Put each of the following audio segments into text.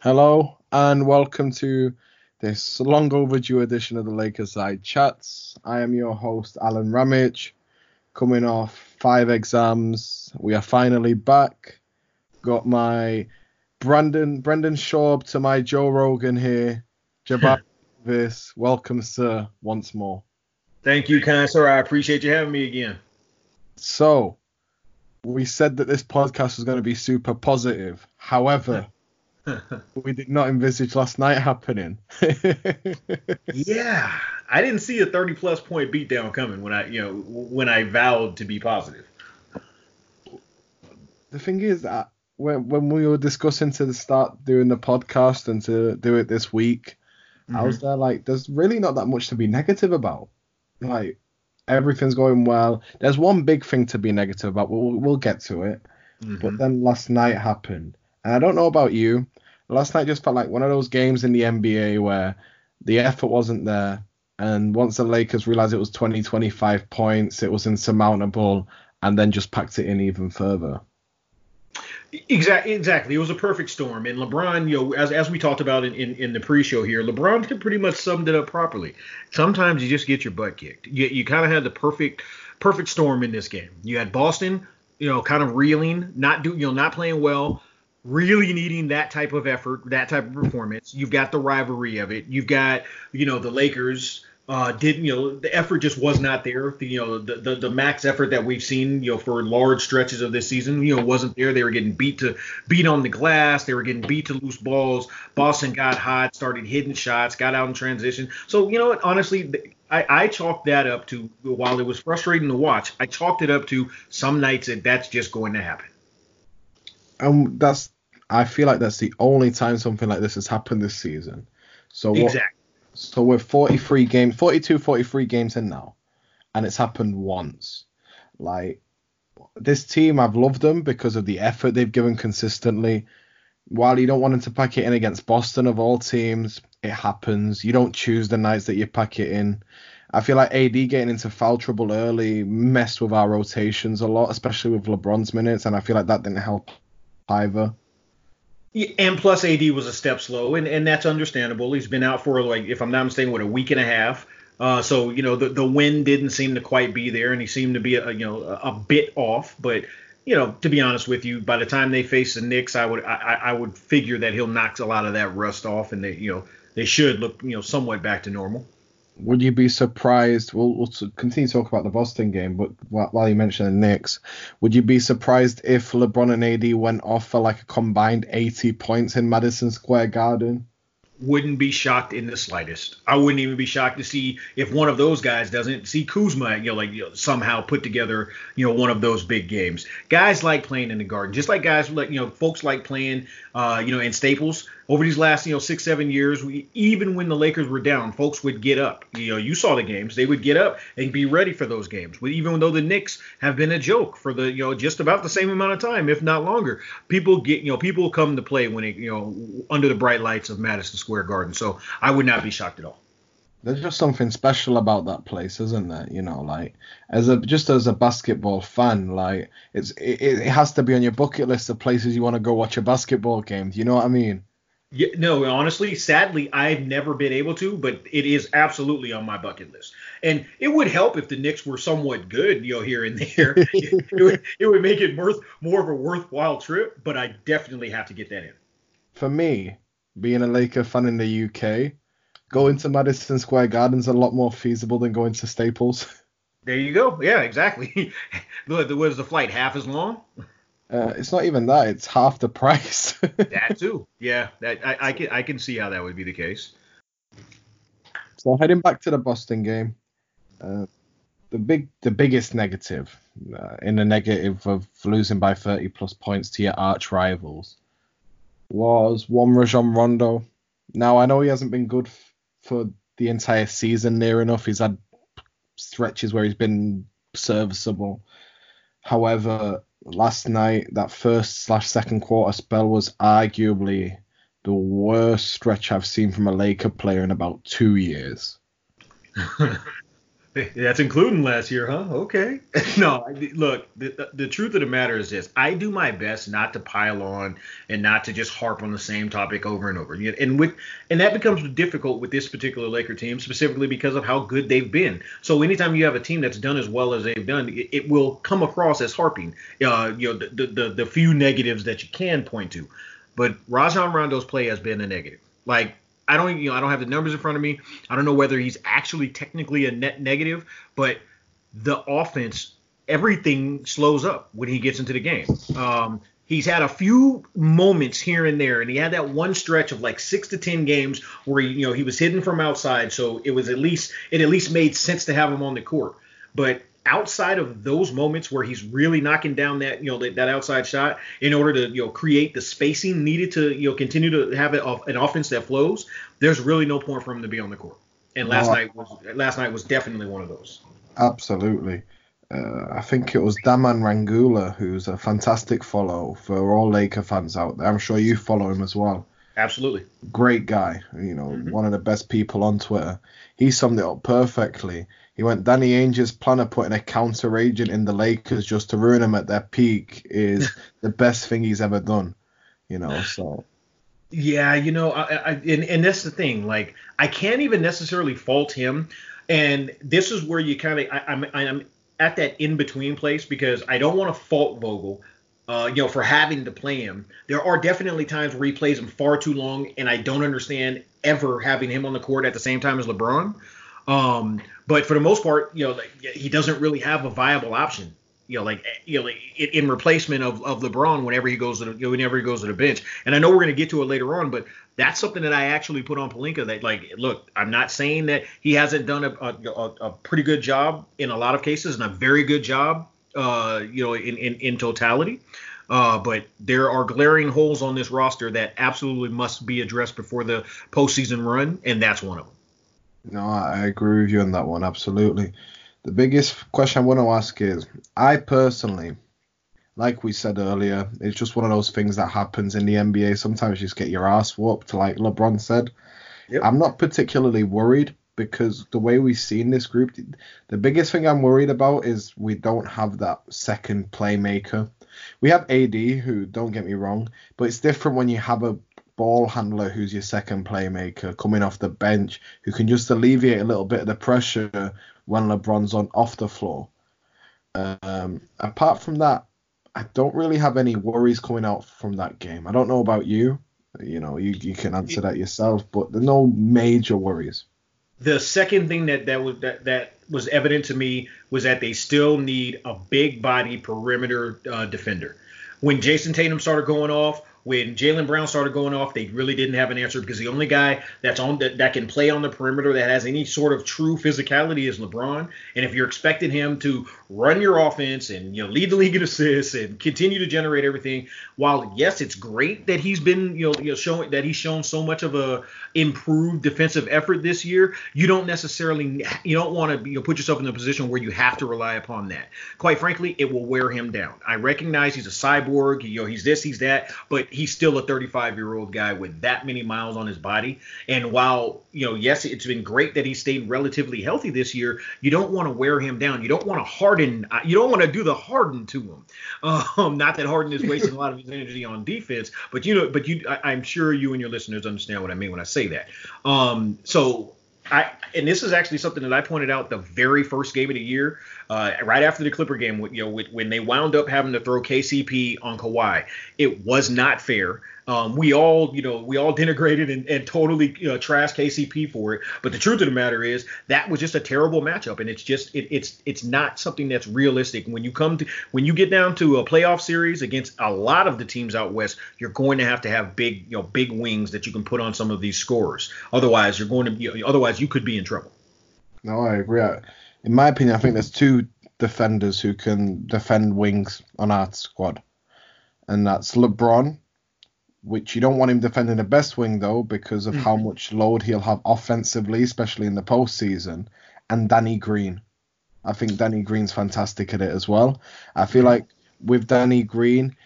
Hello and welcome to this long overdue edition of the Lakers Side Chats. I am your host, Alen Ramic, coming off five exams. We are finally back. Got my Brandon Brendan Schaub to my Joe Rogan here. Jabari Davis, welcome, sir, once more. Thank you, kind sir. I appreciate you having me again. So, we said that this podcast was going to be super positive. However, we did not envisage last night happening. yeah, I didn't see a 30 plus point beatdown coming when I, you know, when I vowed to be positive. The thing is that when when we were discussing to start doing the podcast and to do it this week, mm-hmm. I was mm-hmm. there like, there's really not that much to be negative about. Like everything's going well. There's one big thing to be negative about. We'll we'll get to it. Mm-hmm. But then last night happened, and I don't know about you. Last night just felt like one of those games in the NBA where the effort wasn't there, and once the Lakers realized it was 20, 25 points, it was insurmountable, and then just packed it in even further. Exactly, exactly. It was a perfect storm, and LeBron, you know, as, as we talked about in, in, in the pre-show here, LeBron pretty much summed it up properly. Sometimes you just get your butt kicked. You, you kind of had the perfect perfect storm in this game. You had Boston, you know, kind of reeling, not do, you know, not playing well, really needing that type of effort, that type of performance. You've got the rivalry of it. You've got, you know, the Lakers uh, didn't you know the effort just was not there. The, you know the, the, the max effort that we've seen you know for large stretches of this season you know wasn't there. They were getting beat to beat on the glass. They were getting beat to loose balls. Boston got hot, started hitting shots, got out in transition. So you know what? Honestly, I, I chalked that up to while it was frustrating to watch. I chalked it up to some nights that that's just going to happen. Um, that's I feel like that's the only time something like this has happened this season. So what, exactly so we're 43 games, 42, 43 games in now, and it's happened once. Like this team, I've loved them because of the effort they've given consistently. While you don't want them to pack it in against Boston of all teams, it happens. You don't choose the nights that you pack it in. I feel like AD getting into foul trouble early messed with our rotations a lot, especially with LeBron's minutes, and I feel like that didn't help either. And plus, AD was a step slow, and, and that's understandable. He's been out for like, if I'm not mistaken, what a week and a half. Uh, so you know the the wind didn't seem to quite be there, and he seemed to be a, you know a, a bit off. But you know, to be honest with you, by the time they face the Knicks, I would I, I would figure that he'll knock a lot of that rust off, and they you know they should look you know somewhat back to normal would you be surprised? We'll, we'll continue to talk about the Boston game, but while you mention the Knicks, would you be surprised if LeBron and AD went off for like a combined 80 points in Madison Square Garden? wouldn't be shocked in the slightest. I wouldn't even be shocked to see if one of those guys doesn't see Kuzma, you know, like you know, somehow put together, you know, one of those big games. Guys like playing in the Garden, just like guys like you know, folks like playing, uh, you know, in Staples. Over these last, you know, six seven years, we, even when the Lakers were down, folks would get up. You know, you saw the games; they would get up and be ready for those games. Even though the Knicks have been a joke for the, you know, just about the same amount of time, if not longer, people get, you know, people come to play when it, you know, under the bright lights of Madison Square Garden. So I would not be shocked at all. There's just something special about that place, isn't there? You know, like as a just as a basketball fan, like it's it, it has to be on your bucket list of places you want to go watch a basketball game. Do you know what I mean? Yeah, no, honestly, sadly, I've never been able to, but it is absolutely on my bucket list. And it would help if the Knicks were somewhat good, you know, here and there. it, would, it would make it worth more of a worthwhile trip, but I definitely have to get that in. For me, being a Laker fan in the UK, going to Madison Square Garden's is a lot more feasible than going to Staples. There you go. Yeah, exactly. was the flight half as long? Uh, it's not even that; it's half the price. that too. Yeah, that, I, I can I can see how that would be the case. So heading back to the Boston game, uh, the big the biggest negative uh, in the negative of losing by 30 plus points to your arch rivals was one Rajon Rondo. Now I know he hasn't been good f- for the entire season near enough. He's had stretches where he's been serviceable. However, last night that first slash second quarter spell was arguably the worst stretch I've seen from a Laker player in about two years. That's including last year, huh? Okay. no, look, the, the truth of the matter is this: I do my best not to pile on and not to just harp on the same topic over and over. And with and that becomes difficult with this particular Laker team, specifically because of how good they've been. So anytime you have a team that's done as well as they've done, it, it will come across as harping. Uh, you know, the, the the few negatives that you can point to. But Rajon Rondo's play has been a negative. Like I don't you know I don't have the numbers in front of me. I don't know whether he's actually technically a net negative, but the offense everything slows up when he gets into the game. Um, he's had a few moments here and there, and he had that one stretch of like six to ten games where he, you know he was hidden from outside, so it was at least it at least made sense to have him on the court. But outside of those moments where he's really knocking down that you know that, that outside shot in order to you know create the spacing needed to you know continue to have it, an offense that flows, there's really no point for him to be on the court. And last no, night was last night was definitely one of those. Absolutely. Uh, I think it was Daman Rangula, who's a fantastic follow for all Laker fans out there. I'm sure you follow him as well. Absolutely. Great guy, you know, mm-hmm. one of the best people on Twitter. He summed it up perfectly. He went, Danny Ainge's plan of putting a counter agent in the Lakers just to ruin them at their peak is the best thing he's ever done. You know, so. Yeah, you know, I, I, and, and that's the thing. Like, I can't even necessarily fault him. And this is where you kind of, I'm, I'm at that in between place because I don't want to fault Vogel. Uh, you know, for having to play him. There are definitely times where he plays him far too long, and I don't understand ever having him on the court at the same time as LeBron. Um, but for the most part, you know, like, he doesn't really have a viable option. You know, like you know, like in replacement of, of LeBron whenever he goes to the, you know, whenever he goes to the bench. And I know we're going to get to it later on, but that's something that I actually put on Pelinka. That like, look, I'm not saying that he hasn't done a, a, a pretty good job in a lot of cases, and a very good job, uh, you know, in in, in totality. Uh, but there are glaring holes on this roster that absolutely must be addressed before the postseason run, and that's one of them. No, I agree with you on that one, absolutely. The biggest question I want to ask is I personally, like we said earlier, it's just one of those things that happens in the NBA. Sometimes you just get your ass whooped, like LeBron said. Yep. I'm not particularly worried because the way we've seen this group, the biggest thing I'm worried about is we don't have that second playmaker. We have AD, who don't get me wrong, but it's different when you have a ball handler who's your second playmaker coming off the bench who can just alleviate a little bit of the pressure when LeBron's on off the floor. Um, apart from that, I don't really have any worries coming out from that game. I don't know about you. You know, you, you can answer that yourself, but there's no major worries. The second thing that that was that, that was evident to me was that they still need a big body perimeter uh, defender. When Jayson Tatum started going off, when Jaylen Brown started going off, they really didn't have an answer because the only guy that's on that, that can play on the perimeter that has any sort of true physicality is LeBron. And if you're expecting him to run your offense and you know lead the league in assists and continue to generate everything, while yes, it's great that he's been you know, you know showing that he's shown so much of a improved defensive effort this year, you don't necessarily you don't want to you know, put yourself in a position where you have to rely upon that. Quite frankly, it will wear him down. I recognize he's a cyborg, you know, he's this, he's that, but he's still a 35 year old guy with that many miles on his body. And while, you know, yes, it's been great that he stayed relatively healthy this year, you don't want to wear him down. You don't want to harden, you don't want to do the harden to him. Um, not that Harden is wasting a lot of his energy on defense, but you know, but you, I, am sure you and your listeners understand what I mean when I say that. Um, so I, and this is actually something that I pointed out the very first game of the year, uh, right after the Clipper game. You know, when they wound up having to throw KCP on Kawhi, it was not fair. Um, we all, you know, we all denigrated and, and totally you know, trashed KCP for it. But the truth of the matter is that was just a terrible matchup, and it's just it, it's it's not something that's realistic. When you come to when you get down to a playoff series against a lot of the teams out west, you're going to have to have big, you know, big wings that you can put on some of these scorers. Otherwise, you're going to be otherwise you could be in trouble. No, I agree. In my opinion, I think there's two defenders who can defend wings on our squad, and that's LeBron which you don't want him defending the best wing though because of mm-hmm. how much load he'll have offensively, especially in the postseason. And Danny Green, I think Danny Green's fantastic at it as well. I feel mm-hmm. like with Danny Green,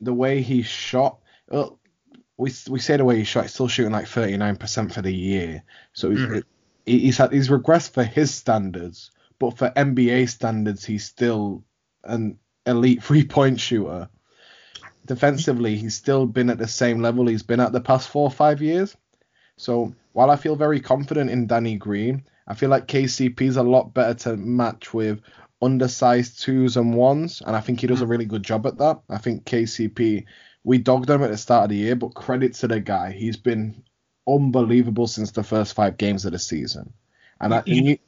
the way he shot, well, we we say the way he shot, he's still shooting like 39% for the year. So mm-hmm. he's, he's had he's regressed for his standards, but for NBA standards, he's still an elite three point shooter. Defensively, he's still been at the same level he's been at the past four or five years. So while I feel very confident in Danny Green, I feel like KCP is a lot better to match with undersized twos and ones, and I think he does a really good job at that. I think KCP, we dogged him at the start of the year, but credit to the guy, he's been unbelievable since the first five games of the season. And, I, and you,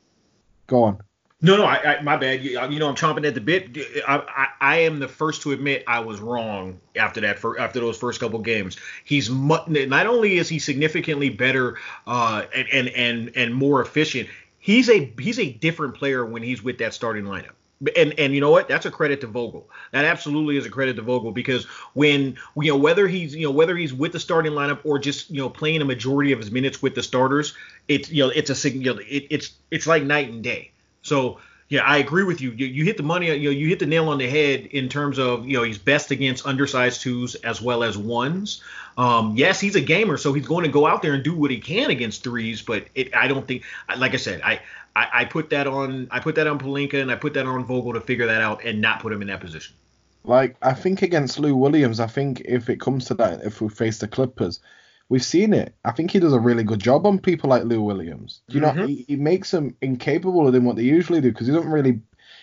go on. No, no, I, I, my bad. You, you, know, I'm chomping at the bit. I, I, I, am the first to admit I was wrong after that. For after those first couple games, he's not only is he significantly better uh, and, and and and more efficient. He's a he's a different player when he's with that starting lineup. And and you know what? That's a credit to Vogel. That absolutely is a credit to Vogel because when you know whether he's you know whether he's with the starting lineup or just you know playing a majority of his minutes with the starters, it's you know it's a you know, it, it's it's like night and day so yeah, I agree with you. you. You hit the money. You know, you hit the nail on the head in terms of you know he's best against undersized twos as well as ones. Um, yes, he's a gamer, so he's going to go out there and do what he can against threes. But it, I don't think, like I said, I, I, I put that on I put that on Pelinka and I put that on Vogel to figure that out and not put him in that position. Like I think against Lou Williams, I think if it comes to that, if we face the Clippers, We've seen it. I think he does a really good job on people like Lou Williams. Do you mm-hmm. know he, he, makes them incapable of doing what they usually do because he doesn't really.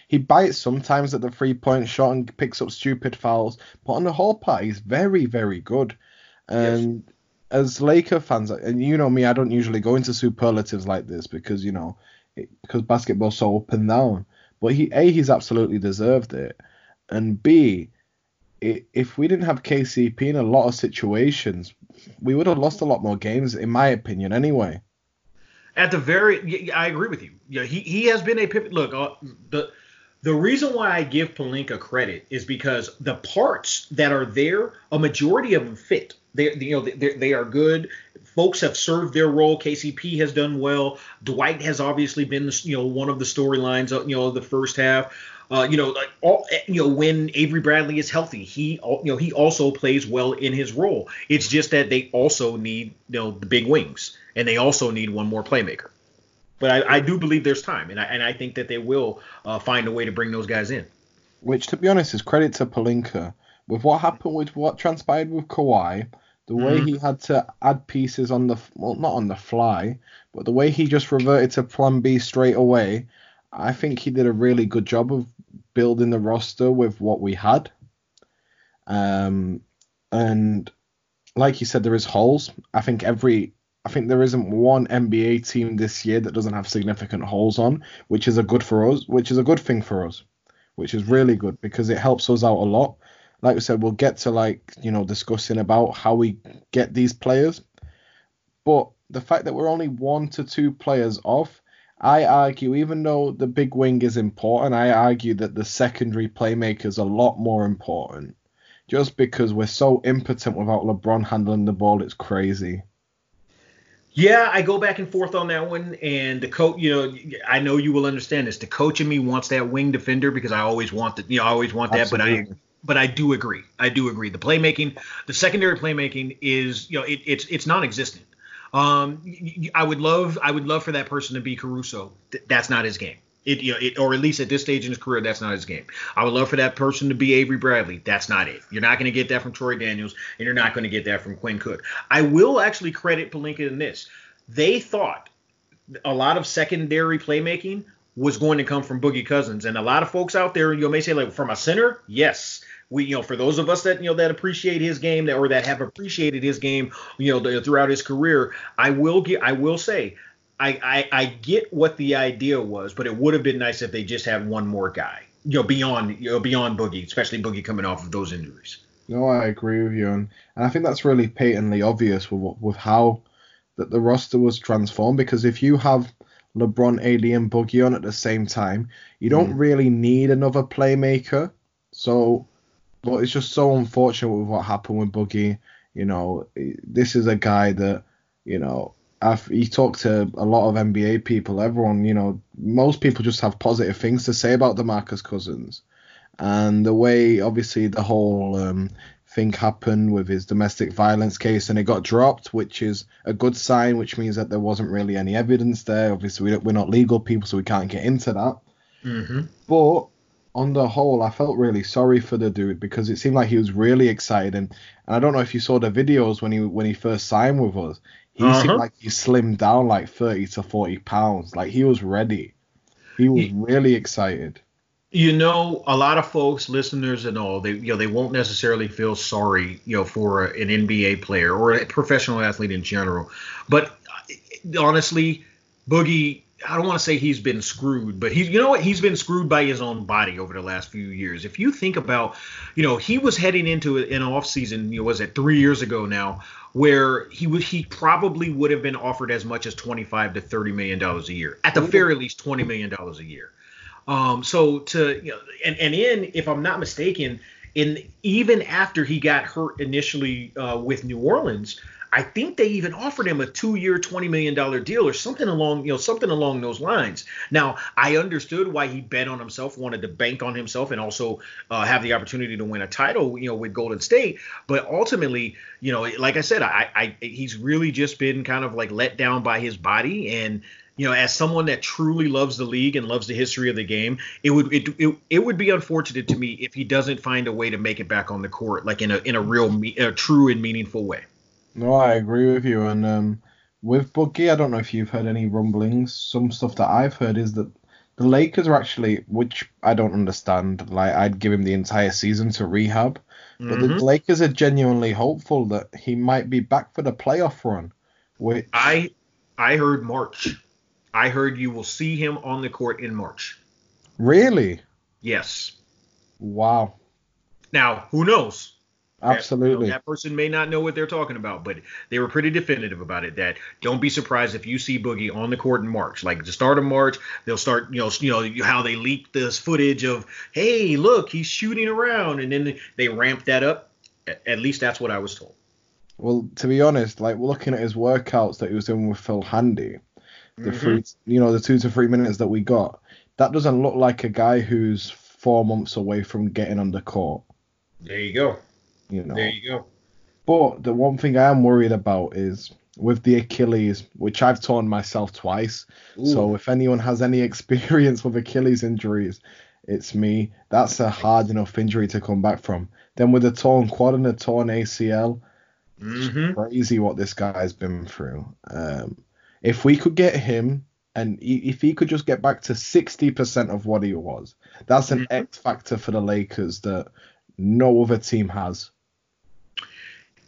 He bites sometimes at the three point shot and picks up stupid fouls, but on the whole part, he's very very good. And yes. as Laker fans, and you know me, I don't usually go into superlatives like this because you know it, because basketball's so up and down. But he a he's absolutely deserved it, and b if we didn't have KCP in a lot of situations, we would have lost a lot more games, in my opinion, anyway. At the very, I agree with you. Yeah, he, he has been a pivot. Look, uh, the the reason why I give Pelinka credit is because the parts that are there, a majority of them fit. They, you know, they, they are good. Folks have served their role. KCP has done well. Dwight has obviously been, you know, one of the storylines, you know, the first half. Uh, you know, like all, you know, when Avery Bradley is healthy, he, you know, he also plays well in his role. It's just that they also need, you know, the big wings, and they also need one more playmaker. But I, I do believe there's time, and I, and I think that they will uh, find a way to bring those guys in. Which, to be honest, is credit to Pelinka. With what happened with what transpired with Kawhi, the way mm-hmm. he had to add pieces on the well, not on the fly, but the way he just reverted to Plan B straight away, I think he did a really good job of building the roster with what we had. Um, and like you said, there is holes. I think every I think there isn't one NBA team this year that doesn't have significant holes on, which is a good for us, which is a good thing for us, which is really good because it helps us out a lot. Like I said, we'll get to like you know discussing about how we get these players, but the fact that we're only one to two players off I argue, even though the big wing is important, I argue that the secondary playmaker is a lot more important. Just because we're so impotent without LeBron handling the ball, it's crazy. Yeah, I go back and forth on that one, and the coach, you know, I know you will understand this. The coach in me wants that wing defender because I always want that, you know, I always want that, Absolutely. but I but I do agree. I do agree. The playmaking, the secondary playmaking is, you know, it, it's it's non-existent. Um, I would love, I would love for that person to be Caruso. That's not his game. It, you know, it, or at least at this stage in his career, that's not his game. I would love for that person to be Avery Bradley. That's not it. You're not going to get that from Troy Daniels, and you're not going to get that from Quinn Cook. I will actually credit Pelinka in this. They thought a lot of secondary playmaking was going to come from Boogie Cousins, and a lot of folks out there, you may say like from a center, yes, we you know for those of us that you know that appreciate his game that, or that have appreciated his game you know throughout his career i will get i will say I, I i get what the idea was but it would have been nice if they just had one more guy you know beyond you know beyond boogie especially boogie coming off of those injuries no i agree with you and, and i think that's really patently obvious with with how that the roster was transformed because if you have LeBron, AD, and Boogie on at the same time, you don't mm. really need another playmaker. So but it's just so unfortunate with what happened with Boogie. You know, this is a guy that, you know, I've, he talked to a lot of NBA people. Everyone, you know, most people just have positive things to say about DeMarcus Cousins. And the way, obviously, the whole um, thing happened with his domestic violence case and it got dropped, which is a good sign, which means that there wasn't really any evidence there. Obviously, we're not legal people, so we can't get into that. Mm-hmm. But on the whole, I felt really sorry for the dude because it seemed like he was really excited, and, and I don't know if you saw the videos when he when he first signed with us. He uh-huh. seemed like he slimmed down like 30 to 40 pounds. Like he was ready. He was really excited. You know, a lot of folks, listeners and all, they you know they won't necessarily feel sorry, you know, for an NBA player or a professional athlete in general. But honestly, Boogie I don't want to say he's been screwed, but he's you know what he's been screwed by his own body over the last few years. If you think about, you know, he was heading into an off season, you know, was it three years ago now, where he would he probably would have been offered as much as twenty five to thirty million dollars a year, at the very least twenty million dollars a year. Um, so to you know, and and in if I'm not mistaken, in even after he got hurt initially uh, with New Orleans I think they even offered him a two-year, twenty million dollar deal or something along, you know, something along those lines. Now, I understood why he bet on himself, wanted to bank on himself, and also uh, have the opportunity to win a title, you know, with Golden State. But ultimately, you know, like I said, I, I he's really just been kind of like let down by his body and you know, as someone that truly loves the league and loves the history of the game, it would it, it, it would be unfortunate to me if he doesn't find a way to make it back on the court, like in a in a real, a true and meaningful way. No, I agree with you. And um, with Boogie, I don't know if you've heard any rumblings. Some stuff that I've heard is that the Lakers are actually, which I don't understand. Like I'd give him the entire season to rehab, mm-hmm. but the mm-hmm. Lakers are genuinely hopeful that he might be back for the playoff run. Which I I heard March. I heard you will see him on the court in March. Really? Yes. Wow. Now, who knows? Absolutely. That, you know, that, person may not know what they're talking about, but they were pretty definitive about it. That don't be surprised if you see Boogie on the court in March. Like the start of March, they'll start, you know, you know how they leaked this footage of, hey, look, he's shooting around, and then they ramp that up. At least that's what I was told. Well, to be honest, like looking at his workouts that he was doing with Phil Handy, the mm-hmm. three, you know, the two to three minutes that we got, that doesn't look like a guy who's four months away from getting on the court. There you go. You know. There you go. But the one thing I am worried about is with the Achilles, which I've torn myself twice. Ooh. So if anyone has any experience with Achilles injuries, it's me. That's a hard enough injury to come back from. Then with a torn quad and a torn ACL, mm-hmm. crazy what this guy's been through. Um, if we could get him, and if he could just get back to 60% of what he was, that's an mm-hmm. X factor for the Lakers that no other team has.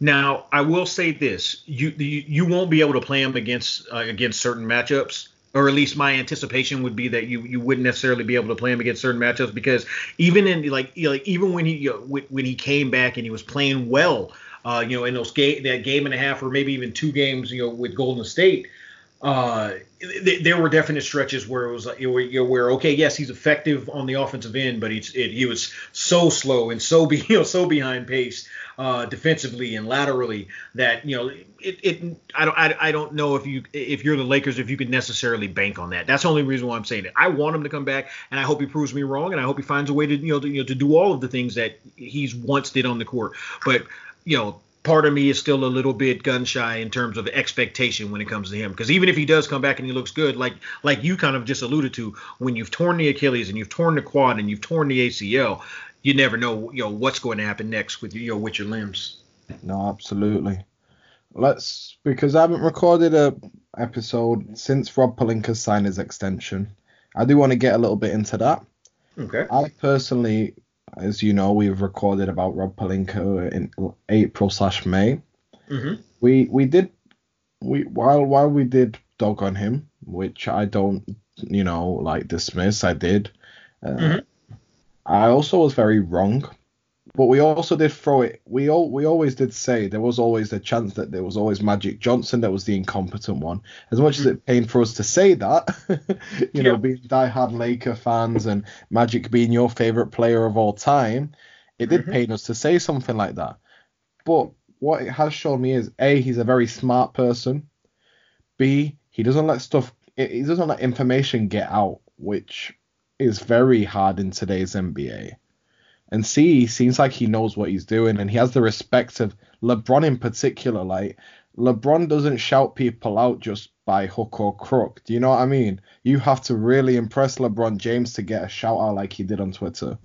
Now, I will say this: you you, you won't be able to play him against uh, against certain matchups, or at least my anticipation would be that you you wouldn't necessarily be able to play him against certain matchups because even in like like even when he you know, when he came back and he was playing well, uh, you know, in those game that game and a half or maybe even two games, you know, with Golden State, uh, th- there were definite stretches where it was like you know, where okay, yes, he's effective on the offensive end, but he's it, he was so slow and so be you know so behind pace uh, defensively and laterally that you know it, it I don't I, I don't know if you if you're the Lakers if you could necessarily bank on that. That's the only reason why I'm saying it. I want him to come back and I hope he proves me wrong and I hope he finds a way to you know to, you know to do all of the things that he's once did on the court. But you know part of me is still a little bit gun shy in terms of expectation when it comes to him because even if he does come back and he looks good like like you kind of just alluded to when you've torn the achilles and you've torn the quad and you've torn the acl you never know, you know, what's going to happen next with you know with your limbs. No, absolutely. Let's because I haven't recorded a episode since Rob Pelinka signed his extension. I do want to get a little bit into that. Okay. I personally, as you know, we've recorded about Rob Pelinka in April slash May. Mm-hmm. We we did we while while we did dog on him, which I don't you know like dismiss. I did. Uh, mm-hmm. I also was very wrong, but we also did throw it. We all we always did say there was always a chance that there was always Magic Johnson that was the incompetent one. As much as it pained for us to say that, you know, being diehard Laker fans and Magic being your favorite player of all time, it did mm-hmm. pain us to say something like that. But what it has shown me is a he's a very smart person. B he doesn't let stuff he doesn't let information get out, which is very hard in today's NBA. And C seems like he knows what he's doing and he has the respect of LeBron in particular. Like LeBron doesn't shout people out just by hook or crook. Do you know what I mean? You have to really impress LeBron James to get a shout out like he did on Twitter.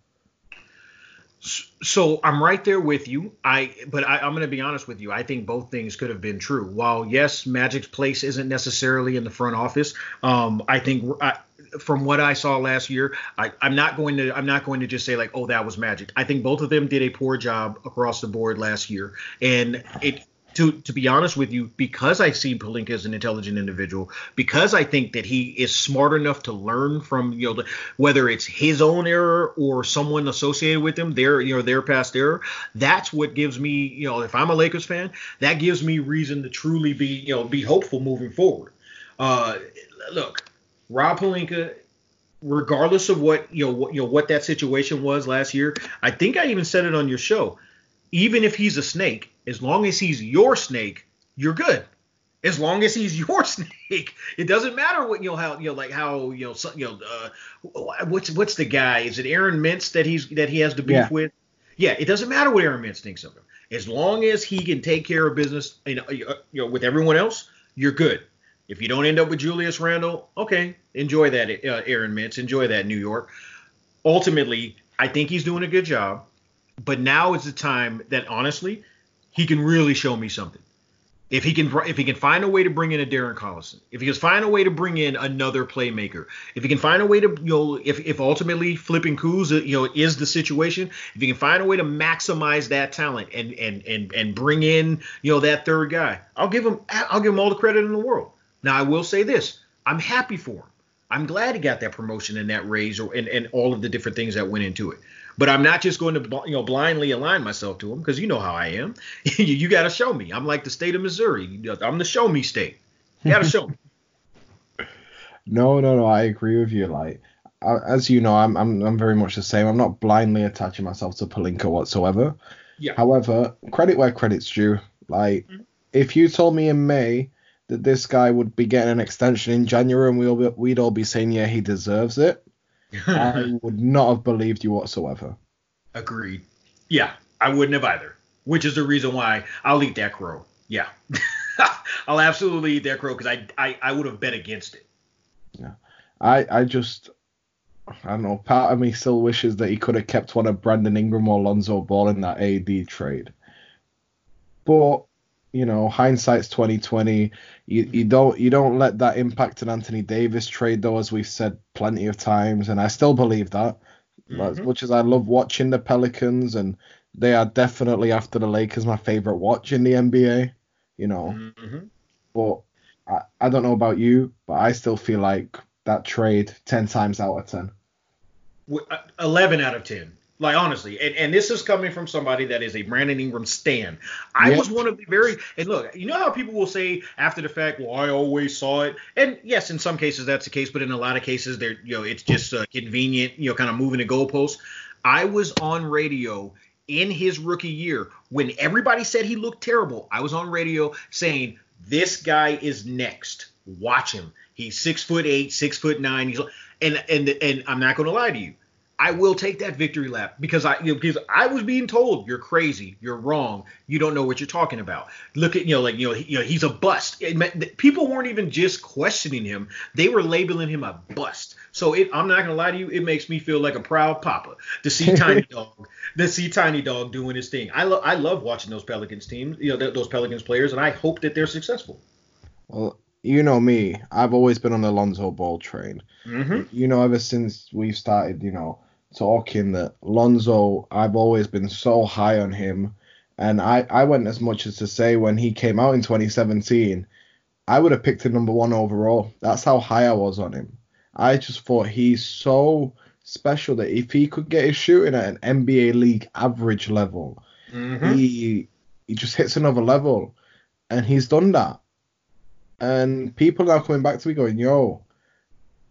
So I'm right there with you. I but I, am going to be honest with you. I think both things could have been true. While yes, Magic's place isn't necessarily in the front office. Um, I think I, from what I saw last year, I, I'm not going to I'm not going to just say like, oh, that was Magic. I think both of them did a poor job across the board last year, and it to to be honest with you, because I see Pelinka as an intelligent individual, because I think that he is smart enough to learn from you know whether it's his own error or someone associated with him, their you know their past error. That's what gives me you know if I'm a Lakers fan, that gives me reason to truly be you know be hopeful moving forward. Uh, look, Rob Pelinka, regardless of what you know what you know what that situation was last year i think i even said it on your show even if he's a snake as long as he's your snake, you're good. As long as he's your snake, it doesn't matter what you know how you know like how you know so, you know uh, what's what's the guy? Is it Aaron Mintz that he's that he has to beef yeah. with? Yeah, it doesn't matter what Aaron Mintz thinks of him. As long as he can take care of business, you know, you know with everyone else, you're good. If you don't end up with Julius Randle, okay, enjoy that, uh, Aaron Mintz, enjoy that, New York. Ultimately, I think he's doing a good job, but now is the time that honestly he can really show me something. If he can if he can find a way to bring in a Darren Collison, if he can find a way to bring in another playmaker, if he can find a way to you know if, if ultimately flipping Kuz you know is the situation, if he can find a way to maximize that talent and and and and bring in you know that third guy, I'll give him I'll give him all the credit in the world. Now I will say this, I'm happy for him. I'm glad he got that promotion and that raise or and, and all of the different things that went into it. But I'm not just going to you know blindly align myself to him because you know how I am. you, you got to show me. I'm like the state of Missouri. I'm the show me state. You got to show me. No, no, no. I agree with you. Like as you know, I'm, I'm I'm very much the same. I'm not blindly attaching myself to Pelinka whatsoever. Yeah. However, credit where credit's due. Like, mm-hmm. if you told me in May that this guy would be getting an extension in January and we'll be, we'd all be saying, yeah, he deserves it, I would not have believed you whatsoever. Agreed. Yeah, I wouldn't have either. Which is the reason why I'll eat that crow. Yeah, I'll absolutely eat that crow because I, I I would have bet against it. Yeah, I I just I don't know. Part of me still wishes that he could have kept one of Brandon Ingram or Lonzo Ball in that AD trade. But you know, hindsight's twenty twenty. You you don't you don't let that impact an Anthony Davis trade though, as we've said plenty of times, and I still believe that. Mm-hmm. As much as I love watching the Pelicans, and they are definitely after the Lakers my favorite watch in the NBA. You know, mm-hmm. but I, I don't know about you, but I still feel like that trade ten times out of ten. Uh, eleven out of ten. Like honestly, and, and this is coming from somebody that is a Brandon Ingram stan. I yep. was one of the very and look, you know how people will say after the fact, well, I always saw it, and yes, in some cases that's the case, but in a lot of cases, they're you know it's just uh, convenient, you know, kind of moving the goalposts. I was on radio in his rookie year when everybody said he looked terrible. I was on radio saying this guy is next. Watch him. He's six foot eight, six foot nine. He's and and and I'm not going to lie to you. I will take that victory lap because I you know, because I was being told you're crazy, you're wrong, you don't know what you're talking about. Look at you know like you know, he, you know he's a bust. Meant, people weren't even just questioning him; they were labeling him a bust. So it, I'm not gonna lie to you, it makes me feel like a proud papa to see Tiny Dog, to see Tiny Dog doing his thing. I love I love watching those Pelicans teams, you know those Pelicans players, and I hope that they're successful. Well, you know me, I've always been on the Lonzo Ball train. Mm-hmm. You know, ever since we've started, you know talking that Lonzo, I've always been so high on him. And I, I went as much as to say when he came out in 2017, I would have picked him number one overall. That's how high I was on him. I just thought he's so special that if he could get his shooting at an NBA league average level, mm-hmm. he he just hits another level. And he's done that. And people are coming back to me going, yo,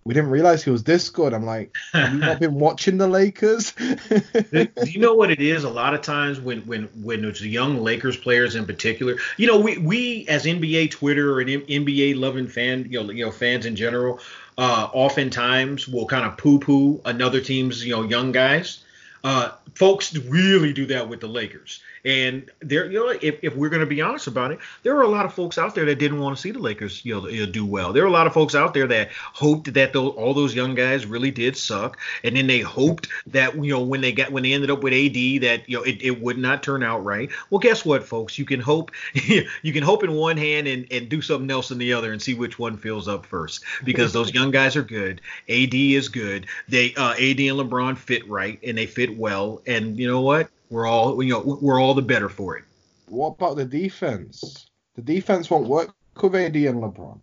we didn't realize he was this good. I'm like, have you not been watching the Lakers? Do you know what it is? A lot of times when when when it's young Lakers players in particular, you know, we we as NBA Twitter and NBA loving fan, you know, you know, fans in general, uh, oftentimes will kind of poo poo another team's you know young guys. Uh, folks really do that with the Lakers. And there, you know, if, if we're going to be honest about it, there were a lot of folks out there that didn't want to see the Lakers, you know, do well. There were a lot of folks out there that hoped that those, all those young guys really did suck, and then they hoped that you know when they got when they ended up with AD that you know it, it would not turn out right. Well, guess what, folks? You can hope you can hope in one hand and, and do something else in the other and see which one fills up first because those young guys are good. AD is good. They uh, AD and LeBron fit right and they fit well. And you know what? We're all you know we're all the better for it. What about the defense? The defense won't work with AD and LeBron.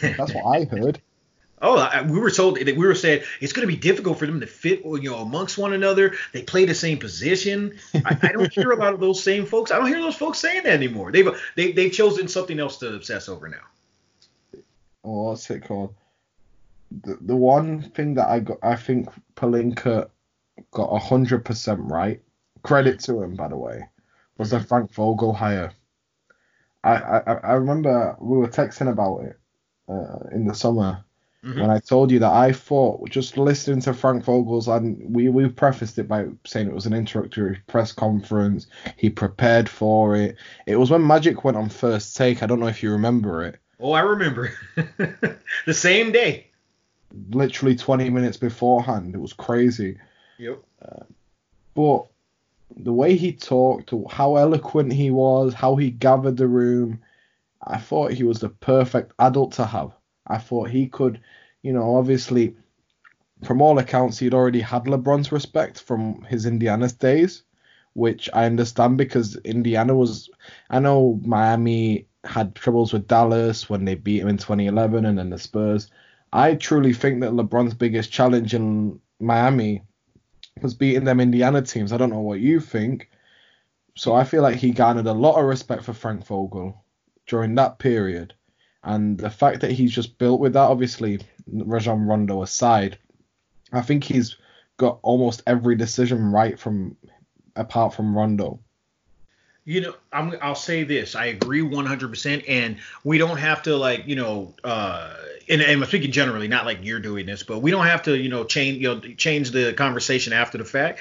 That's what I heard. Oh, we were told that we were saying it's going to be difficult for them to fit, you know, amongst one another. They play the same position. I, I, don't hear a lot of those same folks. I don't hear those folks saying that anymore. They've they, they've chosen something else to obsess over now. Oh, what's it called? The, the one thing that I got, I think Pelinka got hundred percent right credit to him, by the way, was the Frank Vogel hire. I, I, I remember we were texting about it uh, in the summer mm-hmm. when I told you that I thought just listening to Frank Vogel's and we, we prefaced it by saying it was an introductory press conference. He prepared for it. It was when Magic went on first take. I don't know if you remember it. Oh, I remember. the same day. Literally 20 minutes beforehand. It was crazy. Yep. Uh, but the way he talked, how eloquent he was, how he gathered the room, I thought he was the perfect adult to have. I thought he could, you know, obviously, from all accounts, he'd already had LeBron's respect from his Indiana days, which I understand because Indiana was, I know Miami had troubles with Dallas when they beat him in 2011 and then the Spurs. I truly think that LeBron's biggest challenge in Miami was beating them Indiana teams. I don't know what you think. So I feel like he garnered a lot of respect for Frank Vogel during that period. And the fact that he's just built with that, obviously, Rajon Rondo aside, I think he's got almost every decision right from apart from Rondo. You know, I'm, I'll say this. I agree 100%. And we don't have to, like, you know, uh, and, and I'm speaking generally, not like you're doing this, but we don't have to, you know, change, you know, change the conversation after the fact.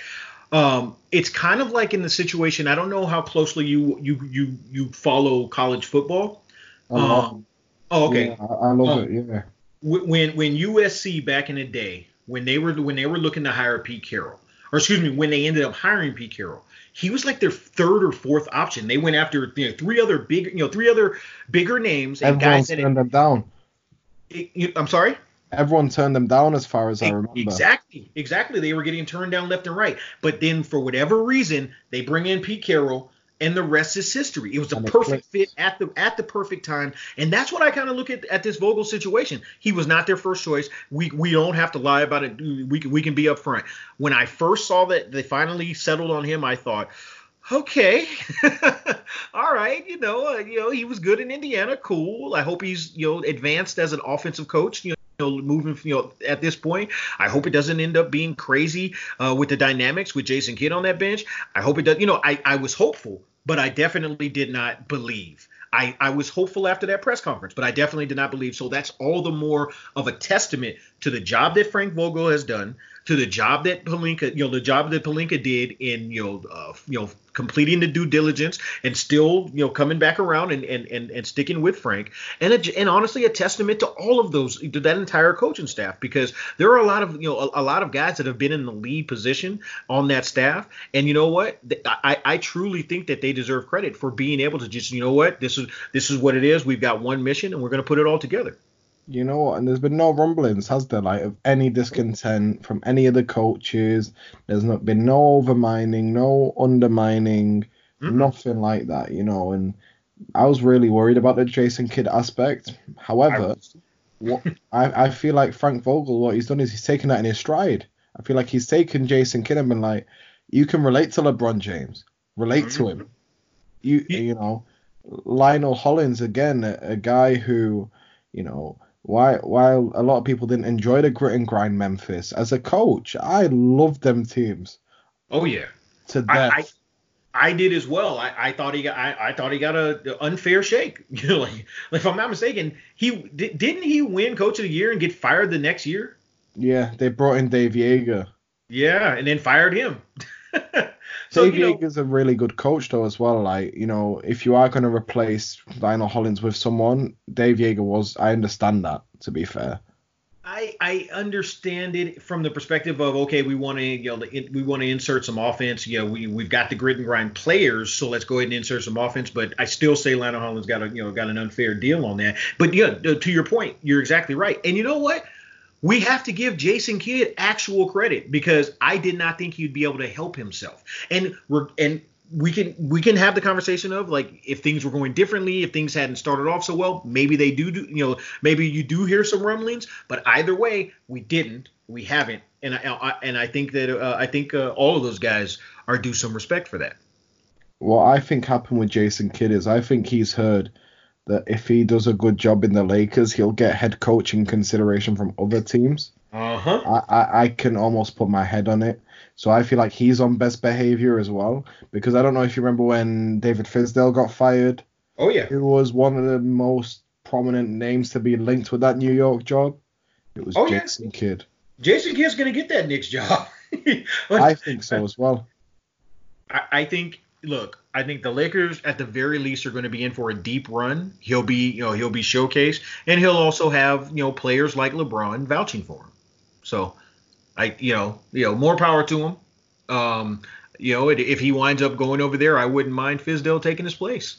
Um, it's kind of like in the situation. I don't know how closely you you you you follow college football. Um, oh, okay. Yeah, I love um, it. Yeah. When when USC back in the day, when they were when they were looking to hire Pete Carroll, or excuse me, when they ended up hiring Pete Carroll, he was like their third or fourth option. They went after you know, three other big, you know, three other bigger names and Everyone guys that turned them down. It, you, I'm sorry. Everyone turned them down, as far as I remember. Exactly, exactly. They were getting turned down left and right. But then, for whatever reason, they bring in Pete Carroll, and the rest is history. It was a perfect fit at the at the perfect time, and that's what I kind of look at at this Vogel situation. He was not their first choice. We we don't have to lie about it. We we can be upfront. When I first saw that they finally settled on him, I thought okay, all right, you know, uh, you know, he was good in Indiana, cool. I hope he's you know advanced as an offensive coach. You know, moving you know at this point. I hope it doesn't end up being crazy uh, with the dynamics with Jason Kidd on that bench. I hope it does. You know, I I was hopeful, but I definitely did not believe. I, I was hopeful after that press conference, but I definitely did not believe. So that's all the more of a testament to the job that Frank Vogel has done, to the job that Pelinka, you know, the job that Pelinka did in, you know, uh, you know, completing the due diligence and still, you know, coming back around and and and, and sticking with Frank, and a, and honestly, a testament to all of those, to that entire coaching staff, because there are a lot of, you know, a, a lot of guys that have been in the lead position on that staff, and you know what, I I truly think that they deserve credit for being able to just, you know what, this is this is what it is. We've got one mission, and we're going to put it all together you know what? And there's been no rumblings, has there, like of any discontent from any of the coaches? There's not been no overmining, no undermining, mm-hmm. nothing like that, you know. And I was really worried about the Jason Kidd aspect. However, what I, I feel like Frank Vogel, what he's done is he's taken that in his stride. I feel like he's taken Jason Kidd and been like, you can relate to LeBron James, relate mm-hmm. to him. You you know, Lionel Hollins again, a, a guy who, you know why, while a lot of people didn't enjoy the grit and grind Memphis, as a coach, I loved them teams. Oh yeah, to death. I, I, I did as well. I, I thought he got I, I thought he got a, a unfair shake. You know, like, if I'm not mistaken, he didn't he win Coach of the Year and get fired the next year. Yeah, they brought in Dave Joerger. Yeah, and then fired him. so Dave you know, Joerger's a really good coach though as well. Like you know, if you are going to replace Lionel Hollins with someone, Dave Joerger was. I understand that. To be fair. I, I understand it from the perspective of okay, we want to you know we want to insert some offense. You know, we we've got the grit and grind players, so let's go ahead and insert some offense. But I still say Lionel Hollins got a you know got an unfair deal on that. But yeah, to your point, you're exactly right. And you know what? We have to give Jason Kidd actual credit because I did not think he'd be able to help himself. And and we can we can have the conversation of like if things were going differently, if things hadn't started off so well, maybe they do, do you know maybe you do hear some rumblings, but either way, we didn't, we haven't, and I, I and I think that uh, I think uh, all of those guys are due some respect for that. What I think happened with Jason Kidd is I think he's heard that if he does a good job in the Lakers, he'll get head coaching consideration from other teams. Uh-huh. I, I, I can almost put my head on it. So I feel like he's on best behavior as well. Because I don't know if you remember when David Fizdale got fired. Oh yeah. He was one of the most prominent names to be linked with that New York job. It was oh, Jason yeah. Kidd. Jason Kidd's gonna get that Knicks job. I think so as well. I, I think look, I think the Lakers at the very least are going to be in for a deep run. He'll be, you know, he'll be showcased, and he'll also have, you know, players like LeBron vouching for him. So, I, you know, you know, more power to him. Um, you know, if he winds up going over there, I wouldn't mind Fizdale taking his place.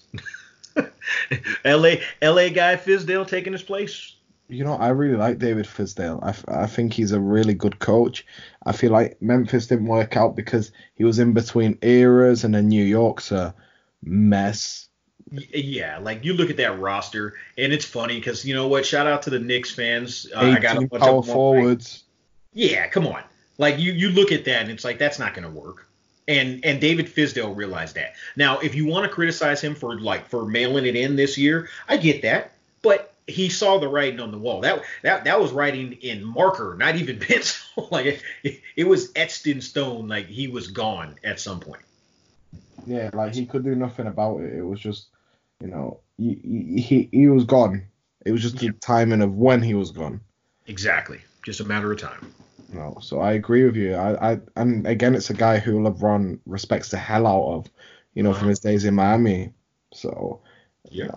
L.A. L.A. guy Fizdale taking his place you know, I really like David Fizdale. I, I think he's a really good coach. I feel like Memphis didn't work out because he was in between eras and then New York's a mess. Yeah, like you look at that roster, and it's funny because you know what? Shout out to the Knicks fans. Uh, I got a bunch power of forwards. Yeah, come on. Like you, you look at that, and it's like that's not going to work. And and David Fizdale realized that. Now, if you want to criticize him for like for mailing it in this year, I get that. But he saw the writing on the wall. That that that was writing in marker, not even pencil. like it, it, was etched in stone. Like he was gone at some point. Yeah, like he could do nothing about it. It was just, you know, he he, he was gone. It was just the timing of when he was gone. Exactly, just a matter of time. No, so I agree with you. I, I and again, it's a guy who LeBron respects the hell out of, you know, uh-huh. from his days in Miami. So yeah.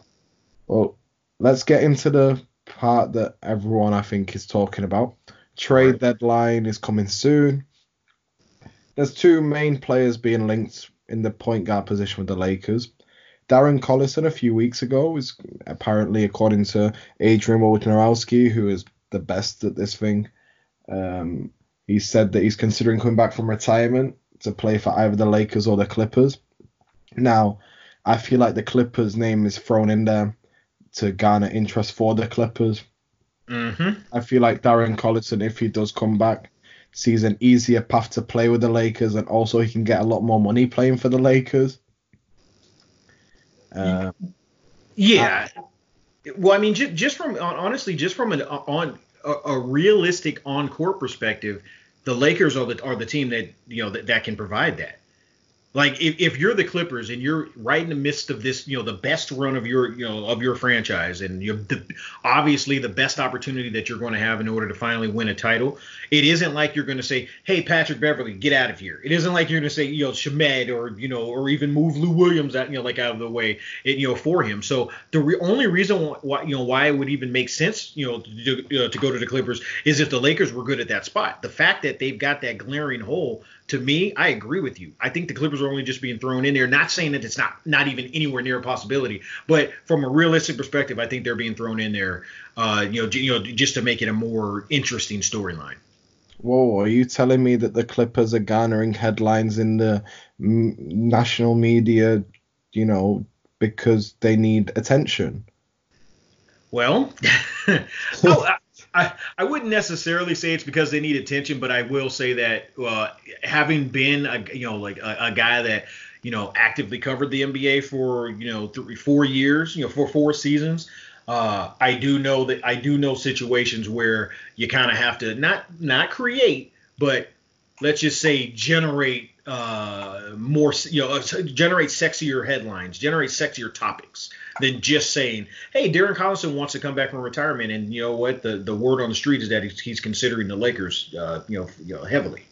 Well, let's get into the part that everyone I think is talking about. Trade deadline is coming soon. There's two main players being linked in the point guard position with the Lakers. Darren Collison a few weeks ago is apparently, according to Adrian Wojnarowski, who is the best at this thing, um, he said that he's considering coming back from retirement to play for either the Lakers or the Clippers. Now, I feel like the Clippers name is thrown in there to garner interest for the Clippers. Mm-hmm. I feel like Darren Collison, if he does come back, sees an easier path to play with the Lakers, and also he can get a lot more money playing for the Lakers. Uh, yeah. I, well, I mean, just, just from honestly, just from an on a, a realistic on court perspective, the Lakers are the are the team that you know that, that can provide that. Like if, if you're the Clippers and you're right in the midst of this, you know, the best run of your, you know, of your franchise, and you're the, obviously the best opportunity that you're going to have in order to finally win a title. It isn't like you're going to say, "Hey, Patrick Beverley, get out of here." It isn't like you're going to say, you know, Shamet or you know, or even move Lou Williams out, you know, like out of the way, you know, for him. So the re- only reason why, you know, why it would even make sense, you know, to, you know, to go to the Clippers is if the Lakers were good at that spot. The fact that they've got that glaring hole to me, I agree with you. I think the Clippers are only just being thrown in there. Not saying that it's not not even anywhere near a possibility, but from a realistic perspective, I think they're being thrown in there, uh, you know, you know, just to make it a more interesting storyline. Whoa, are you telling me that the Clippers are garnering headlines in the m- national media, you know, because they need attention? Well, oh, I, I wouldn't necessarily say it's because they need attention, but I will say that uh, having been a you know like a, a, guy that you know actively covered the NBA for you know three four years, you know for four seasons, uh, I do know that I do know situations where you kind of have to not not create, but let's just say generate uh, more you know generate sexier headlines, generate sexier topics than just saying, "Hey, Darren Collison wants to come back from retirement," and you know what? The the word on the street is that he's, he's considering the Lakers, uh, you know, you know, heavily.